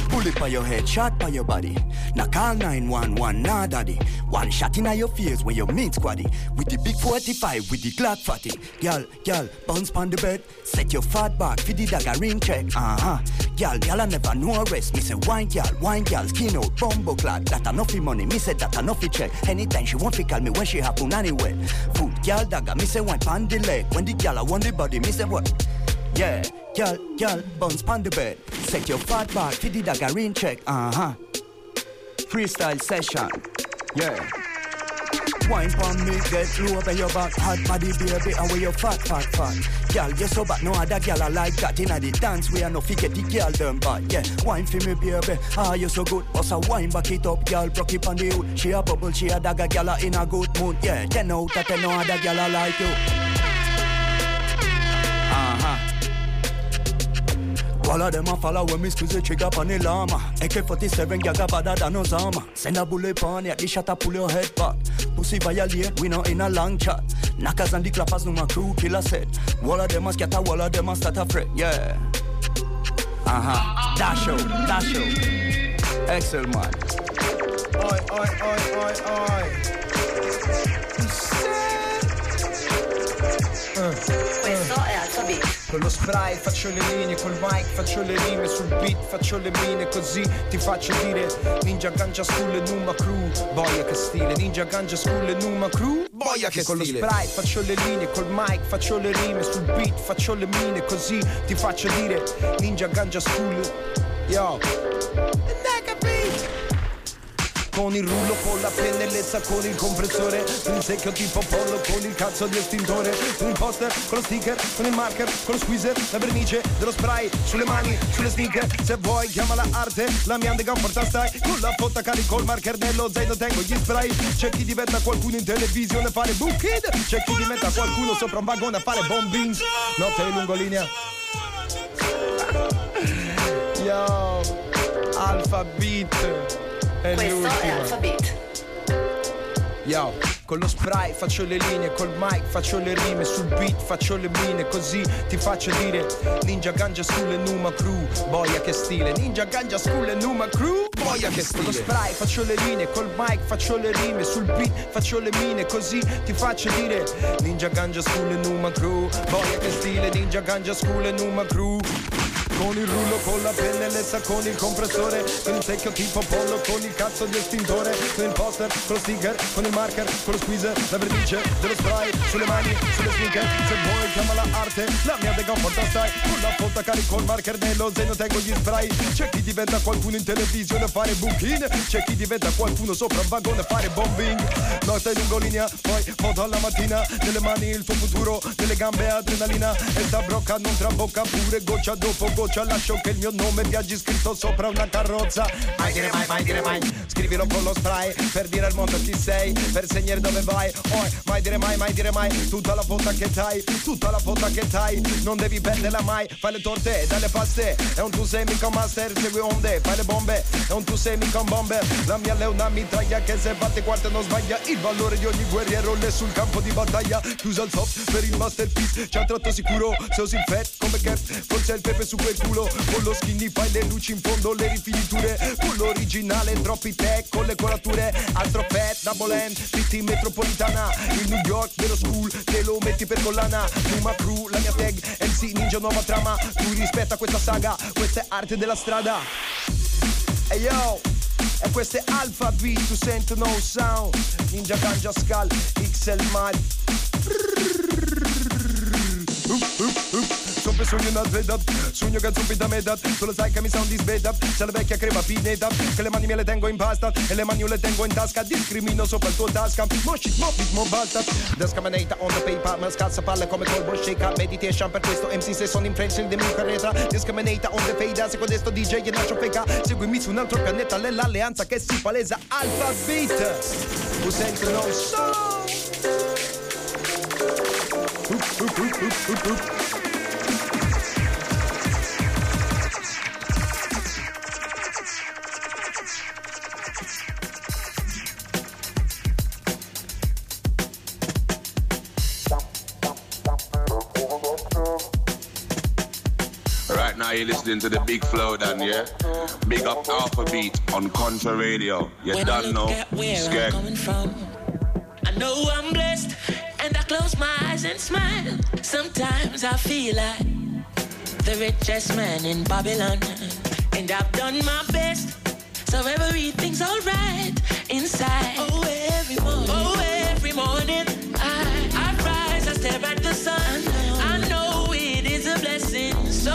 Bullet by your head, shot by your body. Now call 911, nah daddy. One shot in your face when you meet squaddy. With the big 45, with the Glock fatty. Girl, girl, bounce pon the bed. Set your fat back, for the dagger ring check. Uh-huh. Girl, I never know rest. Me say wine girl, wine girl, skin out, bumbo clad. That enough money, me say that enough check. Anytime she want fi call me when she happen anywhere. Food, girl, dagger, me say wine pon the leg. When the girl I want the body, me say what? Yeah, girl, girl, bounce pon the bed. Set your fat back, for the dagger ring check. Uh-huh. Freestyle session. Yeah. Wine pon me, get low over your back, hot body baby, and where your fat, fat, fat. Girl, you so bad, no other girl I like that. Inna the dance, we are no forget the girl them bad. Yeah, wine for me baby, ah you so good. Bust a wine back it up, girl, broke it on the hood. She a bubble, she a dagger, girl in a good mood. Yeah, ten out of ten, no other girl I like you. Uh-huh. All of them a follow when me squeeze the trigger on the llama. AK-47 gaga badder than Osama Send a bullet pon ya, the shot a pull your head back. Pussy violate, we not in a long chat. Knockers and the clappers, no my crew killer said All of them a scatter, all of them a start a fret, yeah. Uh-huh, dash out, dash out Excel man. Oi, oi, oi, oi, oi. Questo è Alphabet. Con lo spray faccio le linee, col mic faccio le rime, sul beat faccio le mine, così ti faccio dire Ninja Ganja School e Numa Crew, boia che stile, Ninja Ganja School e Numa Crew, boia che Con stile. lo spray faccio le linee, col mic faccio le rime, sul beat faccio le mine, così ti faccio dire Ninja Ganja School, yo con il rullo, con la pennellezza, con il compressore il secchio tipo pollo, con il cazzo di estintore il poster, con lo sticker, con il marker, con lo squeezer La vernice dello spray, sulle mani, sulle sneaker Se vuoi chiamala arte, la mia underground porta stai Con la fotta carico il marker nello zaino tengo gli spray C'è chi diventa qualcuno in televisione a fare book kid C'è chi diventa qualcuno sopra un vagone a fare bombing Notte lungolinea. Yo, Alpha Beat è Questo è l'ultima. Alphabet. Yo, con lo spray faccio le linee, col mic faccio le rime, sul beat faccio le mine, così ti faccio dire Ninja Ganja School e Numa Crew, boia che stile, Ninja Ganja School e Numa Crew, boia che stile. Con lo spray faccio le linee, col mic faccio le rime, sul beat faccio le mine, così ti faccio dire Ninja Ganja School e Numa Crew, boia che stile, Ninja Ganja School e Numa Crew. Con il rullo, con la pennellezza, con il compressore Con il secchio tipo pollo, con il cazzo di estintore Con il poster, con lo sticker, con il marker, con lo squeezer La vernice dello spray, sulle mani, sulle sneaker Se vuoi chiamala arte, la mia dega porta stai Con la fotta carico il marker nello zaino tengo gli spray C'è chi diventa qualcuno in televisione a fare booking C'è chi diventa qualcuno sopra un vagone a fare bombing. Notte lungolinea, poi foto alla mattina Nelle mani il tuo futuro, nelle gambe adrenalina E sta brocca non trabocca pure goccia dopo goccia Lascio che il mio nome viaggi scritto sopra una carrozza. Mai dire mai, mai dire mai. Scrivilo con lo spray Per dire al mondo chi sei Per segnare dove vai. Oi, mai dire mai, mai dire mai. Tutta la fotta che t'hai Tutta la fotta che t'hai Non devi perderla mai. Fai le torte, dalle paste. È un tu sei mica master Segui onde, fai le bombe. È un tu sei mica un bomber. La mia è una mitraglia Che se batte quarta non sbaglia. Il valore di ogni guerriero L'è sul campo di battaglia. Chiusa il soft per il masterpiece. C'è un tratto sicuro Se usi il fat come cap. Forse il pepe su quel culo Con lo skinny fai le luci in fondo Le rifiniture Con l'originale troppi tech Con le colature. Altro fat, double end PT metropolitana Il New York dello school Te lo metti per collana. Numa crew, la mia tag MC Ninja nuova trama. Tu rispetta questa saga Questa è arte della strada. Ehi yo e questo è Alpha Beat, tu sento no sound. Ninja Ganja Skull, XL Mad Sempre sogno una sveglia Sogno che zombi da meta Tu lo sai che mi sono di sveglia C'è la vecchia crema pineta Che le mani me le tengo in pasta E le mani io le tengo in tasca. Discrimino sopra il tuo tasca. Mo shit, mo beat, mo basta. Discriminate on the paper Ma scazza palle come colbo shaker Meditation per questo MC se sono in French Il mio carrera Discriminate on the fade Se codesto DJ e lascio fake Seguimi su un altro pianeta L'alleanza che si palesa Alpha Beat Who sent to know so Oop, oop, oop, oop, oop, oop. You're listening to the big flow down, yeah? Big up Alpha Beat on Contra Radio. You When I don't look know. at where I'm coming from, I know I'm blessed, and I close my eyes and smile. Sometimes I feel like the richest man in Babylon, and I've done my best, so everything's alright inside. Oh, every morning, oh, every morning, I, I rise, I stare at the sun. I know it is a blessing, so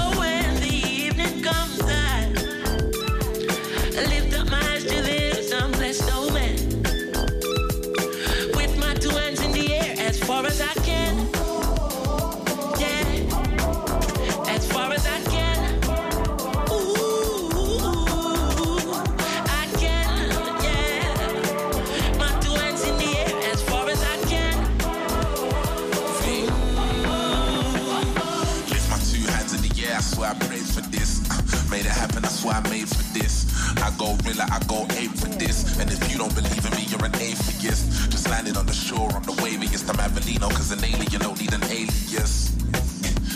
it I made for this. I go real, I go aim for this. And if you don't believe in me, you're an atheist. Just landed on the shore, I'm the waviest. I'm Avelino, cause an alien don't need an alias.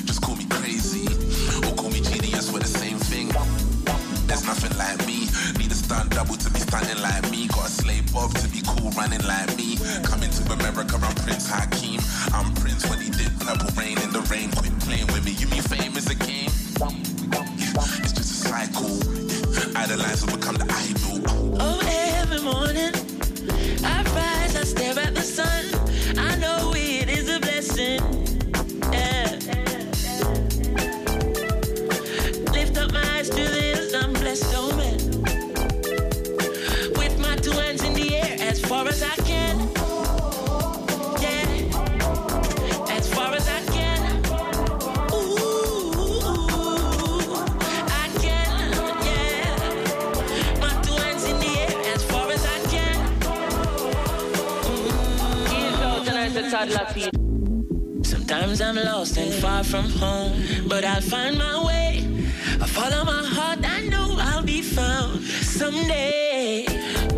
Just call me crazy, or call me genius, we're the same thing. There's nothing like me. Need a stunt double to be standing like me. Got a slave bob to be cool running like eyes become the Sometimes I'm lost and far from home, but I'll find my way. I follow my heart, I know I'll be found someday.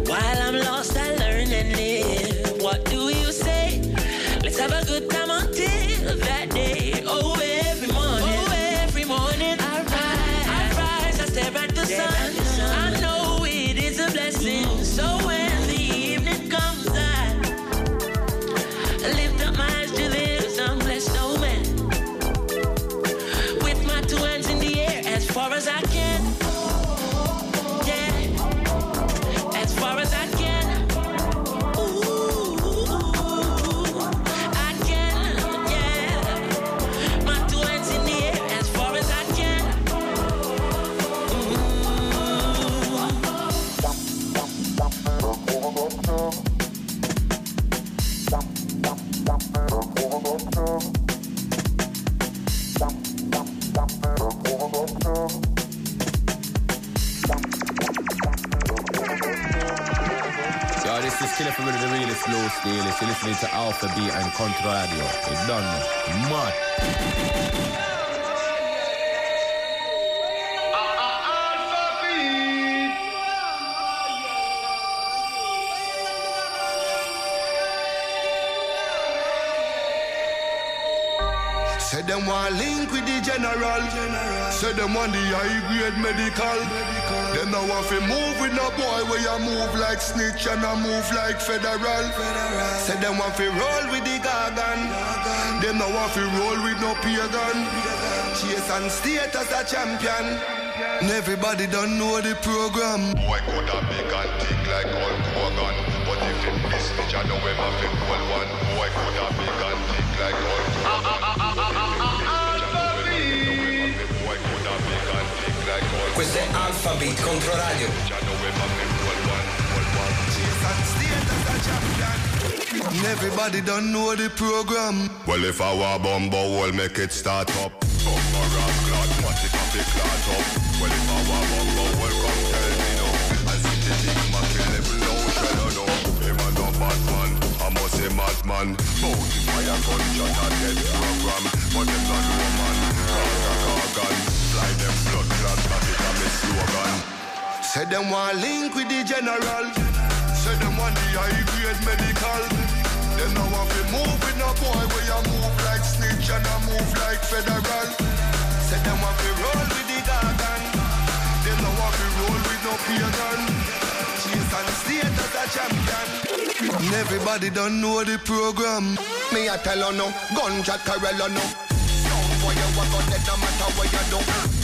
While I'm lost, I learn and live. What do you say? Let's have a good time until that day. Oh, auf wie ein Kontradio. done. dann, them want link with the general. Say them want the high grade medical. Them now want to move with no boy where you move like snitch and I move like federal. Say them want to roll with the gargan. Them now want to roll with no pagan. Chase and state as a champion. And everybody don't know the program. Boy could have big and thick like Hulk Hogan But if it miss me, I know him have a cool one Boy could have big and thick Controradio. Everybody don't know the program. Well, if I were bumbo, we'll make it start up. Bumbo rap clot, what if I pick clot up? Well, if I were bumbo, welcome, tell me no. I see the big man, kill level no shadow no. Him a no bad man, I must say madman. Bounty fire gunshot a dead program. But them not no man, cause a cargan. Fly them blood clot, that it a me slogan. Say them want link with the general. Say them want the high grade medical. Them now want to move with no boy where you move like snitch and I move like federal. Say them want to roll with the gargan. Them now want to roll with no pagan. Chase and state as a champion. Everybody don't know the program. Me I tell you no, Carella no. Sound for you, got dead no matter what you do.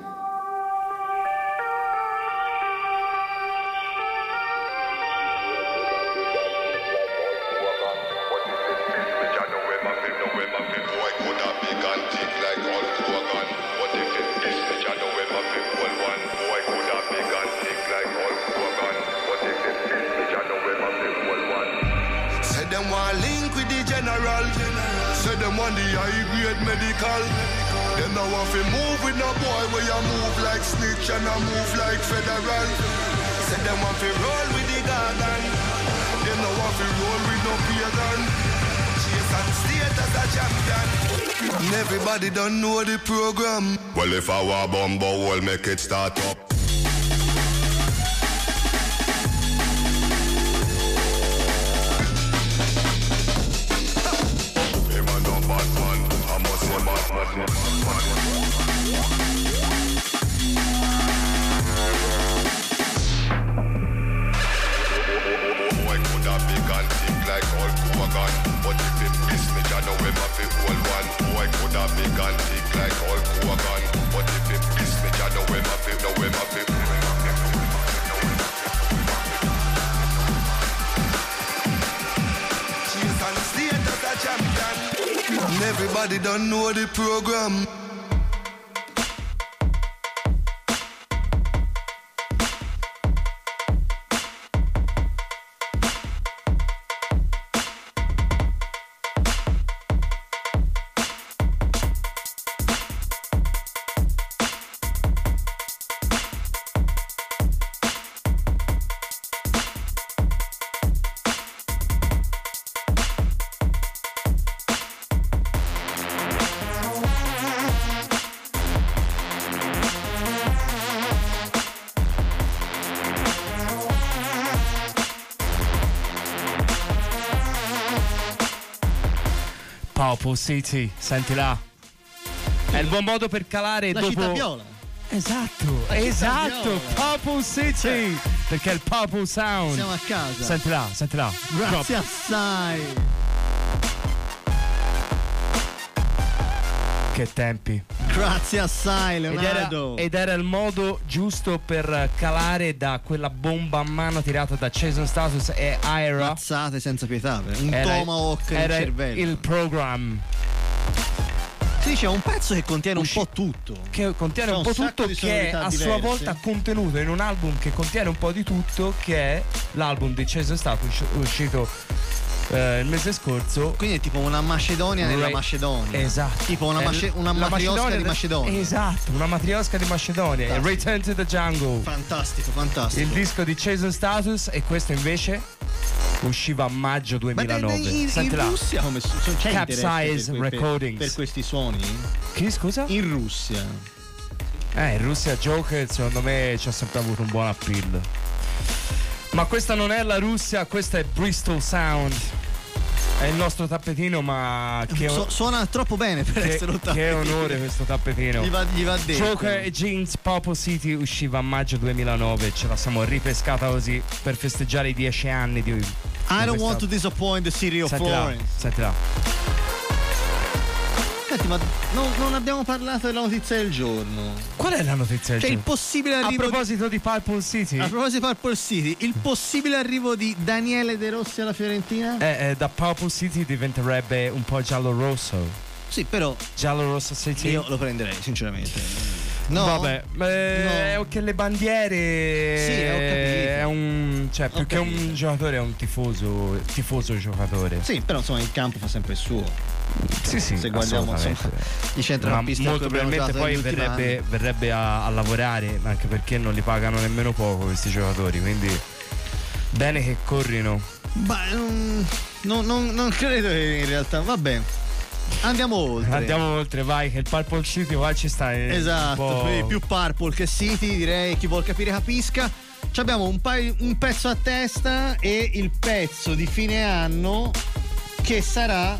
Want the high grade medical. Them now want to move with no boy where you move like snitch and I move like federal. Say them want to roll with the garden. Them now want to roll with no pagan. Chase and state as a champion. Everybody don't know the program. Well, if I were bumbo, we'll make it start up. Don't know the program. Popo City, senti là. È il buon modo per calare La dopo. città viola. Esatto, La esatto. Popo City. Perché è il Popo Sound. Siamo a casa. Senti là, senti là. Grazie Drop. assai. Che tempi. Grazie assai, Ed era, Leonardo. ed era il modo giusto per calare da quella bomba a mano tirata da Jason Status e Ira. Mazzate senza pietà. Un Era- tomahawk nel era cervello. il program dice è un pezzo che contiene un po' tutto. che contiene C'è un po' un tutto che è a sua diverse. volta contenuto in un album che contiene un po' di tutto che è l'album di Jason Status uscito eh, il mese scorso Quindi è tipo una Macedonia nella Re- Macedonia. Esatto. Tipo una, masce- l- una matriosca di Macedonia. Esatto, una matriosca di Macedonia. Fantastico. Return to the Jungle. Fantastico, fantastico. Il disco di Jason Status e questo invece usciva a maggio Ma 2009. in, in, Senti in là. Russia come sono c'è interesse Capsize per, que- per- Recordings. per questi suoni? Chi scusa? In Russia. Eh, in Russia Joker secondo me ci ha sempre avuto un buon appeal. Ma questa non è la Russia, questa è Bristol Sound. È il nostro tappetino, ma che, Su- suona troppo bene per che- essere un che tappetino. onore questo tappetino. Gli va, gli va detto. Joker e Jeans Popo City usciva a maggio 2009, ce la siamo ripescata così per festeggiare i dieci anni di... I don't want to disappoint the city of Senti là, Florence. senti là. Senti, ma non, non abbiamo parlato della notizia del giorno. Qual è la notizia del Cioè, il giorno? possibile A arrivo. proposito di Purple City, A proposito di Purple City, il possibile arrivo di Daniele De Rossi alla Fiorentina? eh, eh, da Purple City diventerebbe un po' giallo-rosso. Sì, però. Giallo-rosso City. Io lo prenderei, sinceramente. No. Vabbè, eh, No. è che le bandiere Sì, ho capito. è un cioè più che un giocatore è un tifoso tifoso giocatore. Sì, però insomma in campo fa sempre il suo. Sì, sì, Se guardiamo insomma, i centrocampisti molto probabilmente poi verrebbe, verrebbe a, a lavorare anche perché non li pagano nemmeno poco questi giocatori quindi bene che corrino Ma non, non- non- credo che in realtà. Vabbè. Andiamo oltre. andiamo oltre vai che il Purple City qua ci sta eh, Esatto, più Purple che City, direi chi vuol capire capisca. Ci abbiamo un, paio- un pezzo a testa e il pezzo di fine anno che sarà.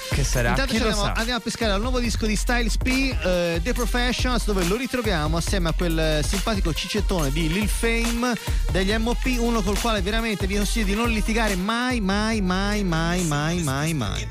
Che sarà? Intanto Chi ci lo andiamo, sa? andiamo a pescare al nuovo disco di Styles P, eh, The Professionals, dove lo ritroviamo assieme a quel eh, simpatico cicettone di Lil Fame degli MOP, uno col quale veramente vi consiglio di non litigare mai, mai, mai, mai, mai, mai, mai.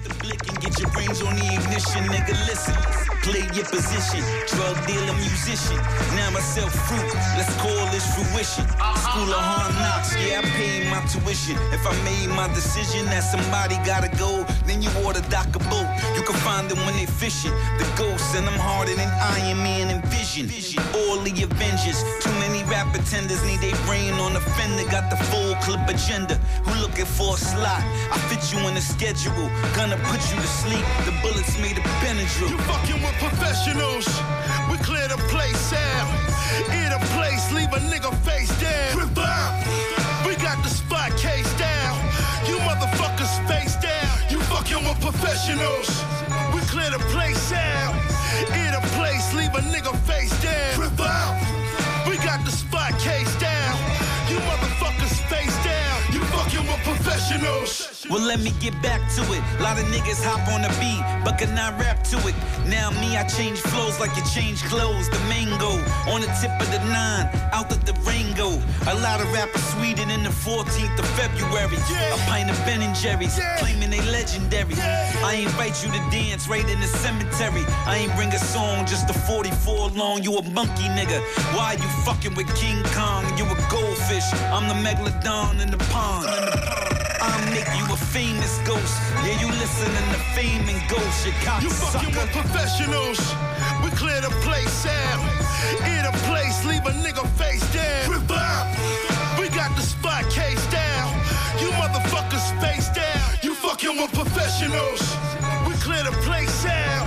Play your position. Drug dealer, musician. Now I sell fruit. Let's call this fruition. School of hard knocks. Yeah, I paid my tuition. If I made my decision that somebody gotta go, then you oughta dock a boat. You can find them when they fishing. The ghosts and I'm harder than Iron Man and Vision. All the Avengers. Too many rap pretenders need their brain on the fender. Got the full clip agenda. Who looking for a slot? I fit you in the schedule. Gonna put you to sleep. The bullets made a Benadryl. You fucking with professionals. We clear the place out. In a place, leave a nigga face down. We got the spot case With professionals. We clear the place out. In a place, leave a nigga face down. We got the spot case down. You motherfuckers professionals. Well, let me get back to it. lot of niggas hop on the beat, but can not rap to it. Now me, I change flows like you change clothes. The mango on the tip of the nine, out of the Durango. A lot of rappers sweeter than the 14th of February. A pint of Ben and Jerry's, claiming they legendary. I invite you to dance right in the cemetery. I ain't bring a song, just a 44 long. You a monkey nigga. Why you fucking with King Kong? You a goldfish. I'm the megalodon in the pond. Make you a famous ghost. Yeah, you listening to fame and ghost. You You fucking with professionals. We clear the place out. In a place, leave a nigga face down. We got the spot case down. You motherfuckers face down. You fucking with professionals. We clear the place out.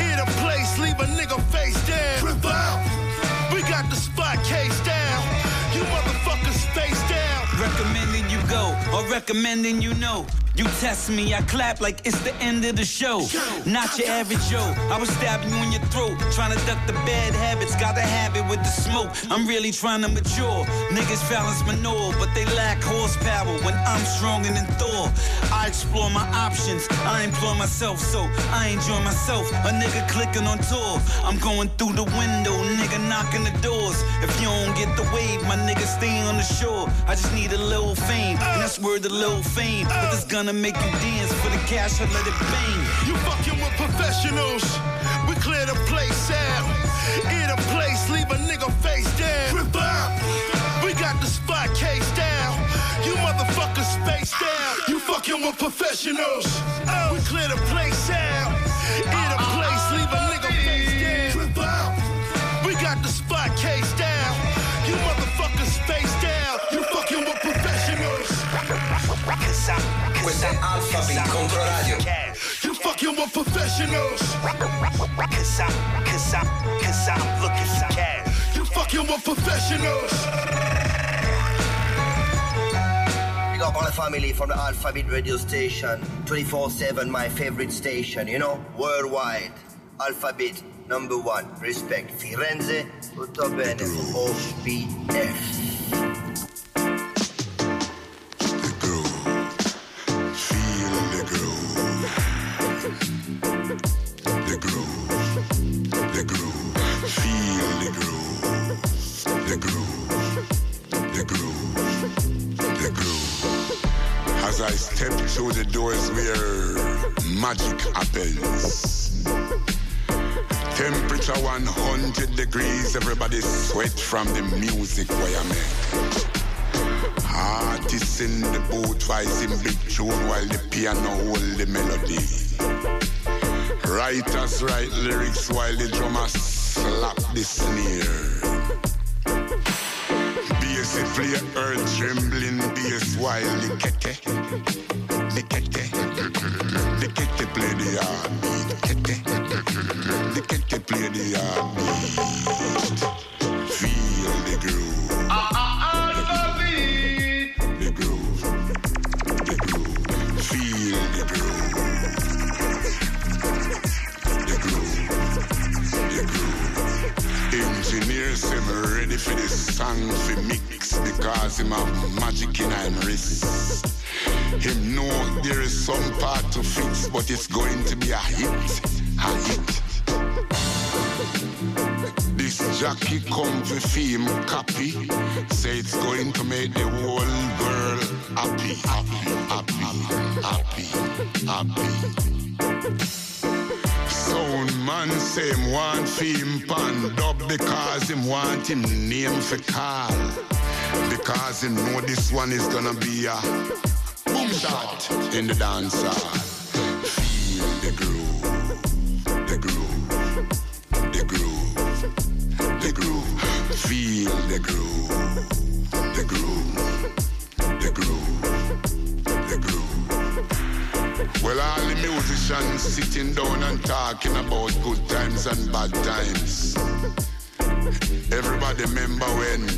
In a place, leave a nigga face down. Rip We or recommending you know. You test me, I clap like it's the end of the show. Not your average Joe. I was stabbing you in your throat, trying to duck the bad habits. Got a habit with the smoke. I'm really trying to mature. Niggas balance manure, but they lack horsepower when I'm stronger than Thor. I explore my options. I employ myself, so I enjoy myself. A nigga clicking on tour. I'm going through the window, nigga knocking the doors. If you don't get the wave, my nigga stay on the shore. I just need a little fame, and that's word the little fame. But it's gonna make you dance for the cash, I let it bang. You fucking with professionals. We clear the place out. In a place, leave a nigga face down. We got the spot case down. You motherfuckers face down. You fucking with professionals. Uh, we clear the place out. Questo è Alphabet contro radio. You fucking with professionals. Cause I, cause I, cause I'm looking for cash. You fucking with professionals. Big up all the family from the Alphabet radio station. 24-7, my favorite station, you know, worldwide. Alphabet number one. Respect. Firenze, tutto bene. OBF. Through the doors where magic happens. Temperature 100 degrees, everybody sweat from the music where I make. Artists in the booth rising big tune while the piano hold the melody. Writers write lyrics while the drummer slap the snare. Bass play earth trembling bass while the kete, the kete, the play the heartbeat. Kete, the play the heartbeat. Feel the groove. The groove, the groove. Feel the groove. The groove, the groove. Engineers me ready for this song for mix because have magic in him wrist. Him know there is some part to fix, but it's going to be a hit, a hit. This jockey come to film copy, say it's going to make the whole world happy, happy, happy, happy, happy. Sound man say want film pan dub because him want him name for call. Because him know this one is gonna be a shot in the dance hall. Feel the groove, the groove, the groove, the groove. Feel the groove, the groove, the groove, the groove. Well, all the musicians sitting down and talking about good times and bad times. Everybody remember when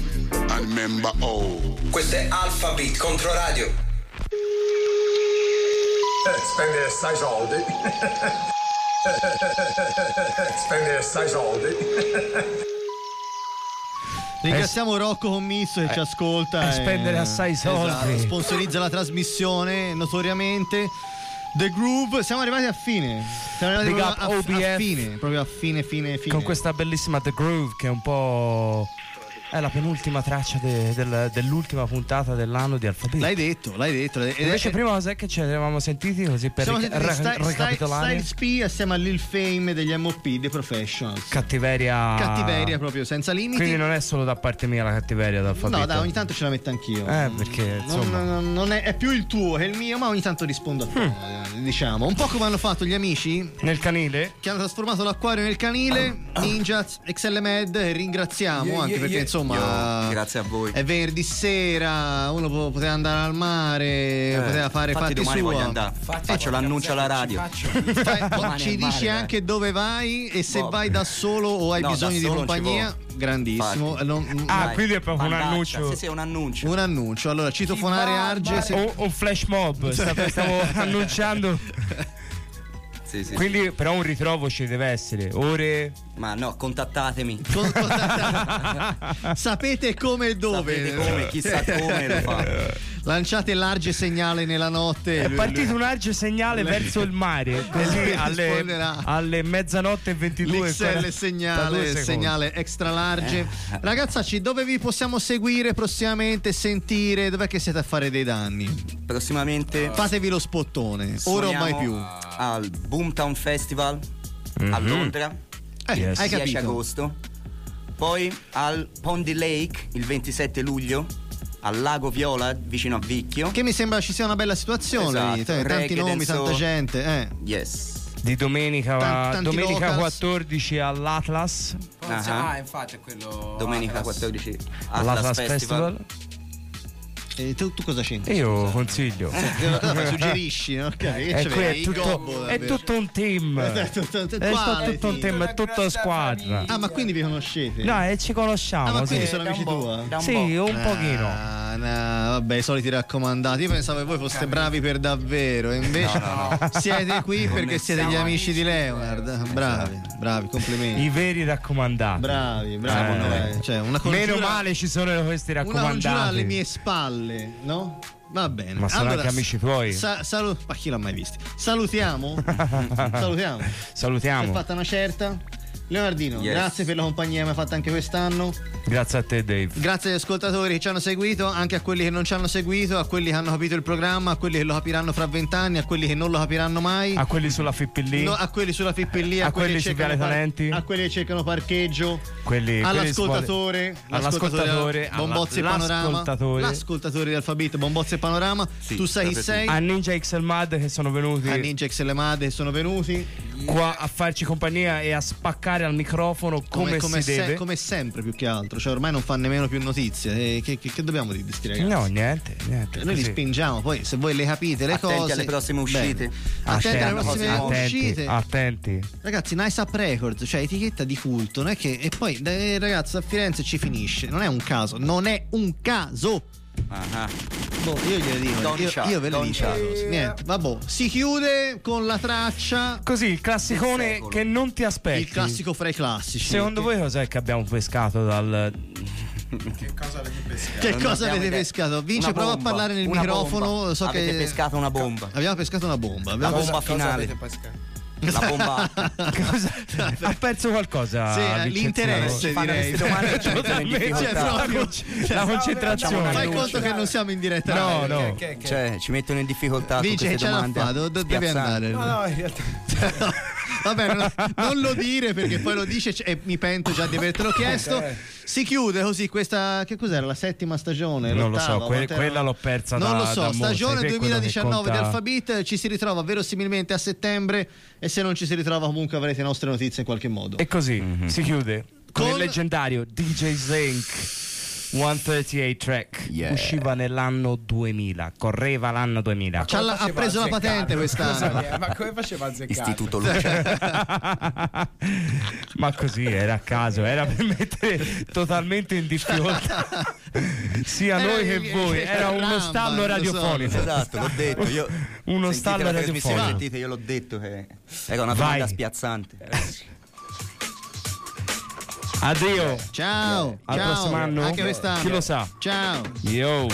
and remember how. Questo è Alpha Beat contro radio. Spendere assai soldi. Spendere assai soldi. Ringraziamo Rocco Commisso che ci ascolta. e spendere assai soldi. Esatto, sponsorizza la trasmissione notoriamente. The Groove, siamo arrivati a fine. Siamo arrivati a, a fine, proprio a fine, fine, fine. Con questa bellissima The Groove che è un po'. È la penultima traccia de- del- dell'ultima puntata dell'anno di Alphabet. L'hai detto, l'hai detto. È- Invece, prima cos'è che ci eravamo sentiti così per ric- sentiti ra- Sty- ricapitolare? Styles P assieme a Lil Fame degli MOP dei Professionals. Cattiveria. Cattiveria proprio senza limiti. Quindi non è solo da parte mia la cattiveria d'Alphabet. No, dai, ogni tanto ce la metto anch'io. Eh, perché Non, insomma. non- non è, è più il tuo che il mio, ma ogni tanto rispondo a te, eh, diciamo. Un po' come hanno fatto gli amici Nel canile? che hanno trasformato l'acquario nel canile, Ninja, XL Med, ringraziamo Yeah, anche yeah, perché yeah. insomma Io, grazie a voi. è venerdì sera, uno po- poteva andare al mare, Eh, poteva fare fatti domani sua. voglio andare. Faccio l'annuncio alla radio. Fai- Domani ci dici mare, anche dove vai e se Boh. vai da solo o hai No, bisogno di ci compagnia. Grandissimo. Non- Ah, Dai, quindi è proprio un bandaccia. annuncio. Sì, sì, un annuncio. un annuncio. Allora, citofonare Arge. se- O un flash mob. sta- Stiamo annunciando. Sì, sì. Quindi, però, un ritrovo ci deve essere. Ore. Ma no, contattatemi. Sapete come e dove. Sapete come, chissà come lo fa. Lanciate l'arge segnale nella notte. È partito un arge segnale verso il mare. Così alle, Risponderà. alle mezzanotte e 22. L'XL 42 segnale, segnale extra large. Eh. Ragazzacci, dove vi possiamo seguire prossimamente, sentire? Dov'è che siete a fare dei danni? Prossimamente Fatevi lo spottone, ora o mai più. Al Boomtown Festival a Mhm. Londra. Eh, Yes. hai 10 capito. agosto. Poi al Pondy Lake il 27 luglio. Al Lago Viola vicino a Vicchio. Che mi sembra ci sia una bella situazione Esatto, tanti reggae, nomi, tanta gente. Eh. Yes. Di domenica, Tan- tanti domenica locals. 14 all'Atlas. Ah. infatti è quello. Domenica Atlas. 14 All'Atlas Atlas Festival. E tu, tu cosa c'entri? Io consiglio. Cosa fai? Suggerisci, no? Ok, che È, ce qui l'hai? è, tutto, gobbo, è tutto un team. È tutto- tutto- È quale tutto un team? team, è tutta squadra. Ah, ma quindi vi conoscete? No, e ci conosciamo. Ah, ma quindi sì. sono amici tua? Sì, un pochino. No, vabbè, i soliti raccomandati. Io pensavo che voi foste bravi per davvero, e invece No, no, no. siete qui Non perché siete gli amici di Leonard. Bravi, bravi, complimenti. I veri raccomandati. Bravi, bravi. Eh. Cioè, una congiura- Meno male ci sono questi Una raccomandati. alle mie spalle, no? Va bene. Ma sono anche amici tuoi. sa- salu- ma chi l'ha mai visto? Salutiamo? Salutiamo. Si è Salutiamo. fatta una certa. Leonardino, Yes. grazie per la compagnia che mi hai fatto anche quest'anno. Grazie a te, Dave. Grazie agli ascoltatori che ci hanno seguito, anche a quelli che non ci hanno seguito, a quelli che hanno capito il programma, a quelli che lo capiranno fra vent'anni, a quelli che non lo capiranno mai. A quelli sulla FIPP No, a quelli sulla FIPP a, A quelli che Viale par- Talenti. a quelli che cercano parcheggio, Quelli, all'ascoltatore, quelli all'ascoltatore, Bombozzi e Panorama, l'ascoltatore. di Alfabet, Bombozzi e Panorama. tu sai chi sei? A Ninja XL Mad che sono venuti A Ninja XL Mad che sono venuti qua a farci compagnia e a spaccare al microfono come, come, si se- deve. come sempre più che altro, cioè ormai non fa nemmeno più notizie. Che, che- che dobbiamo dire di sti ragazzi? No, niente, niente. Noi li spingiamo, poi se voi le capite le Attenti cose. alle prossime bene. uscite. Attenti alle prossime attenti, uscite. attenti. Ragazzi, Nice Up Records, cioè etichetta di culto, non è che. E poi, eh, ragazzi, a Firenze ci finisce. Non è un caso, non è un caso. Boh, io glielo dico, Don't io, io ve lo dico. Niente, vabbè. Si chiude con la traccia. Così, il classicone che non ti aspetti. Il classico fra i classici. Secondo voi cos'è che abbiamo pescato dal. Che cosa avete pescato? Che cosa avete idea. pescato? Vince, prova a parlare nel una microfono. bomba. So Avete che pescato una bomba. Abbiamo pescato una bomba. La Abbiamo bomba Cosa finale. La bomba. ha perso qualcosa. Sì, eh, l'interesse, direi. domande e ci mettono in Totalmente, difficoltà. cioè, proprio Cioè, la concentrazione. Fai conto che non siamo in diretta. No, no. Che- che- Cioè, ci mettono in difficoltà queste c'è domande. fare? Dove devi andare? No, no, in realtà. Vabbè, non, non lo dire perché poi lo dice e mi pento già di avertelo chiesto. Si chiude così questa. Che cos'era? La settima stagione? Non lo so, que- quella l'ho persa Non da- lo da so, mo', stagione sai te quello che 2019 di Alphabet ci si ritrova verosimilmente a settembre e se non ci si ritrova comunque avrete nostre notizie in qualche modo. E così si chiude con, Con- il leggendario DJ Zink 138 track. Yeah. Usciva nell'anno 2000, correva l'anno 2000. C'ha la- ha preso la patente quest'anno. scusami, eh, Ma come faceva a azzeccare? Istituto Luce. Ma così era a caso, era per mettere totalmente in difficoltà sia Era noi che il- voi. il- Era uno Ramba, stallo lo so, radiofonico. Esatto, l'ho detto. Io, Uno stallo radiofonico. Sentite, io l'ho detto che era una Vai. domanda spiazzante. Addio. Ciao, Al ciao. prossimo anno. Anche quest'anno. Chi lo sa? Ciao. Yo.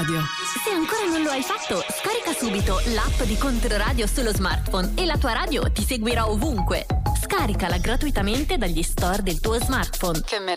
Controradio. Se ancora non lo hai fatto, scarica subito l'app di Controradio sullo smartphone e la tua radio ti seguirà ovunque. Scaricala gratuitamente dagli store del tuo smartphone. Che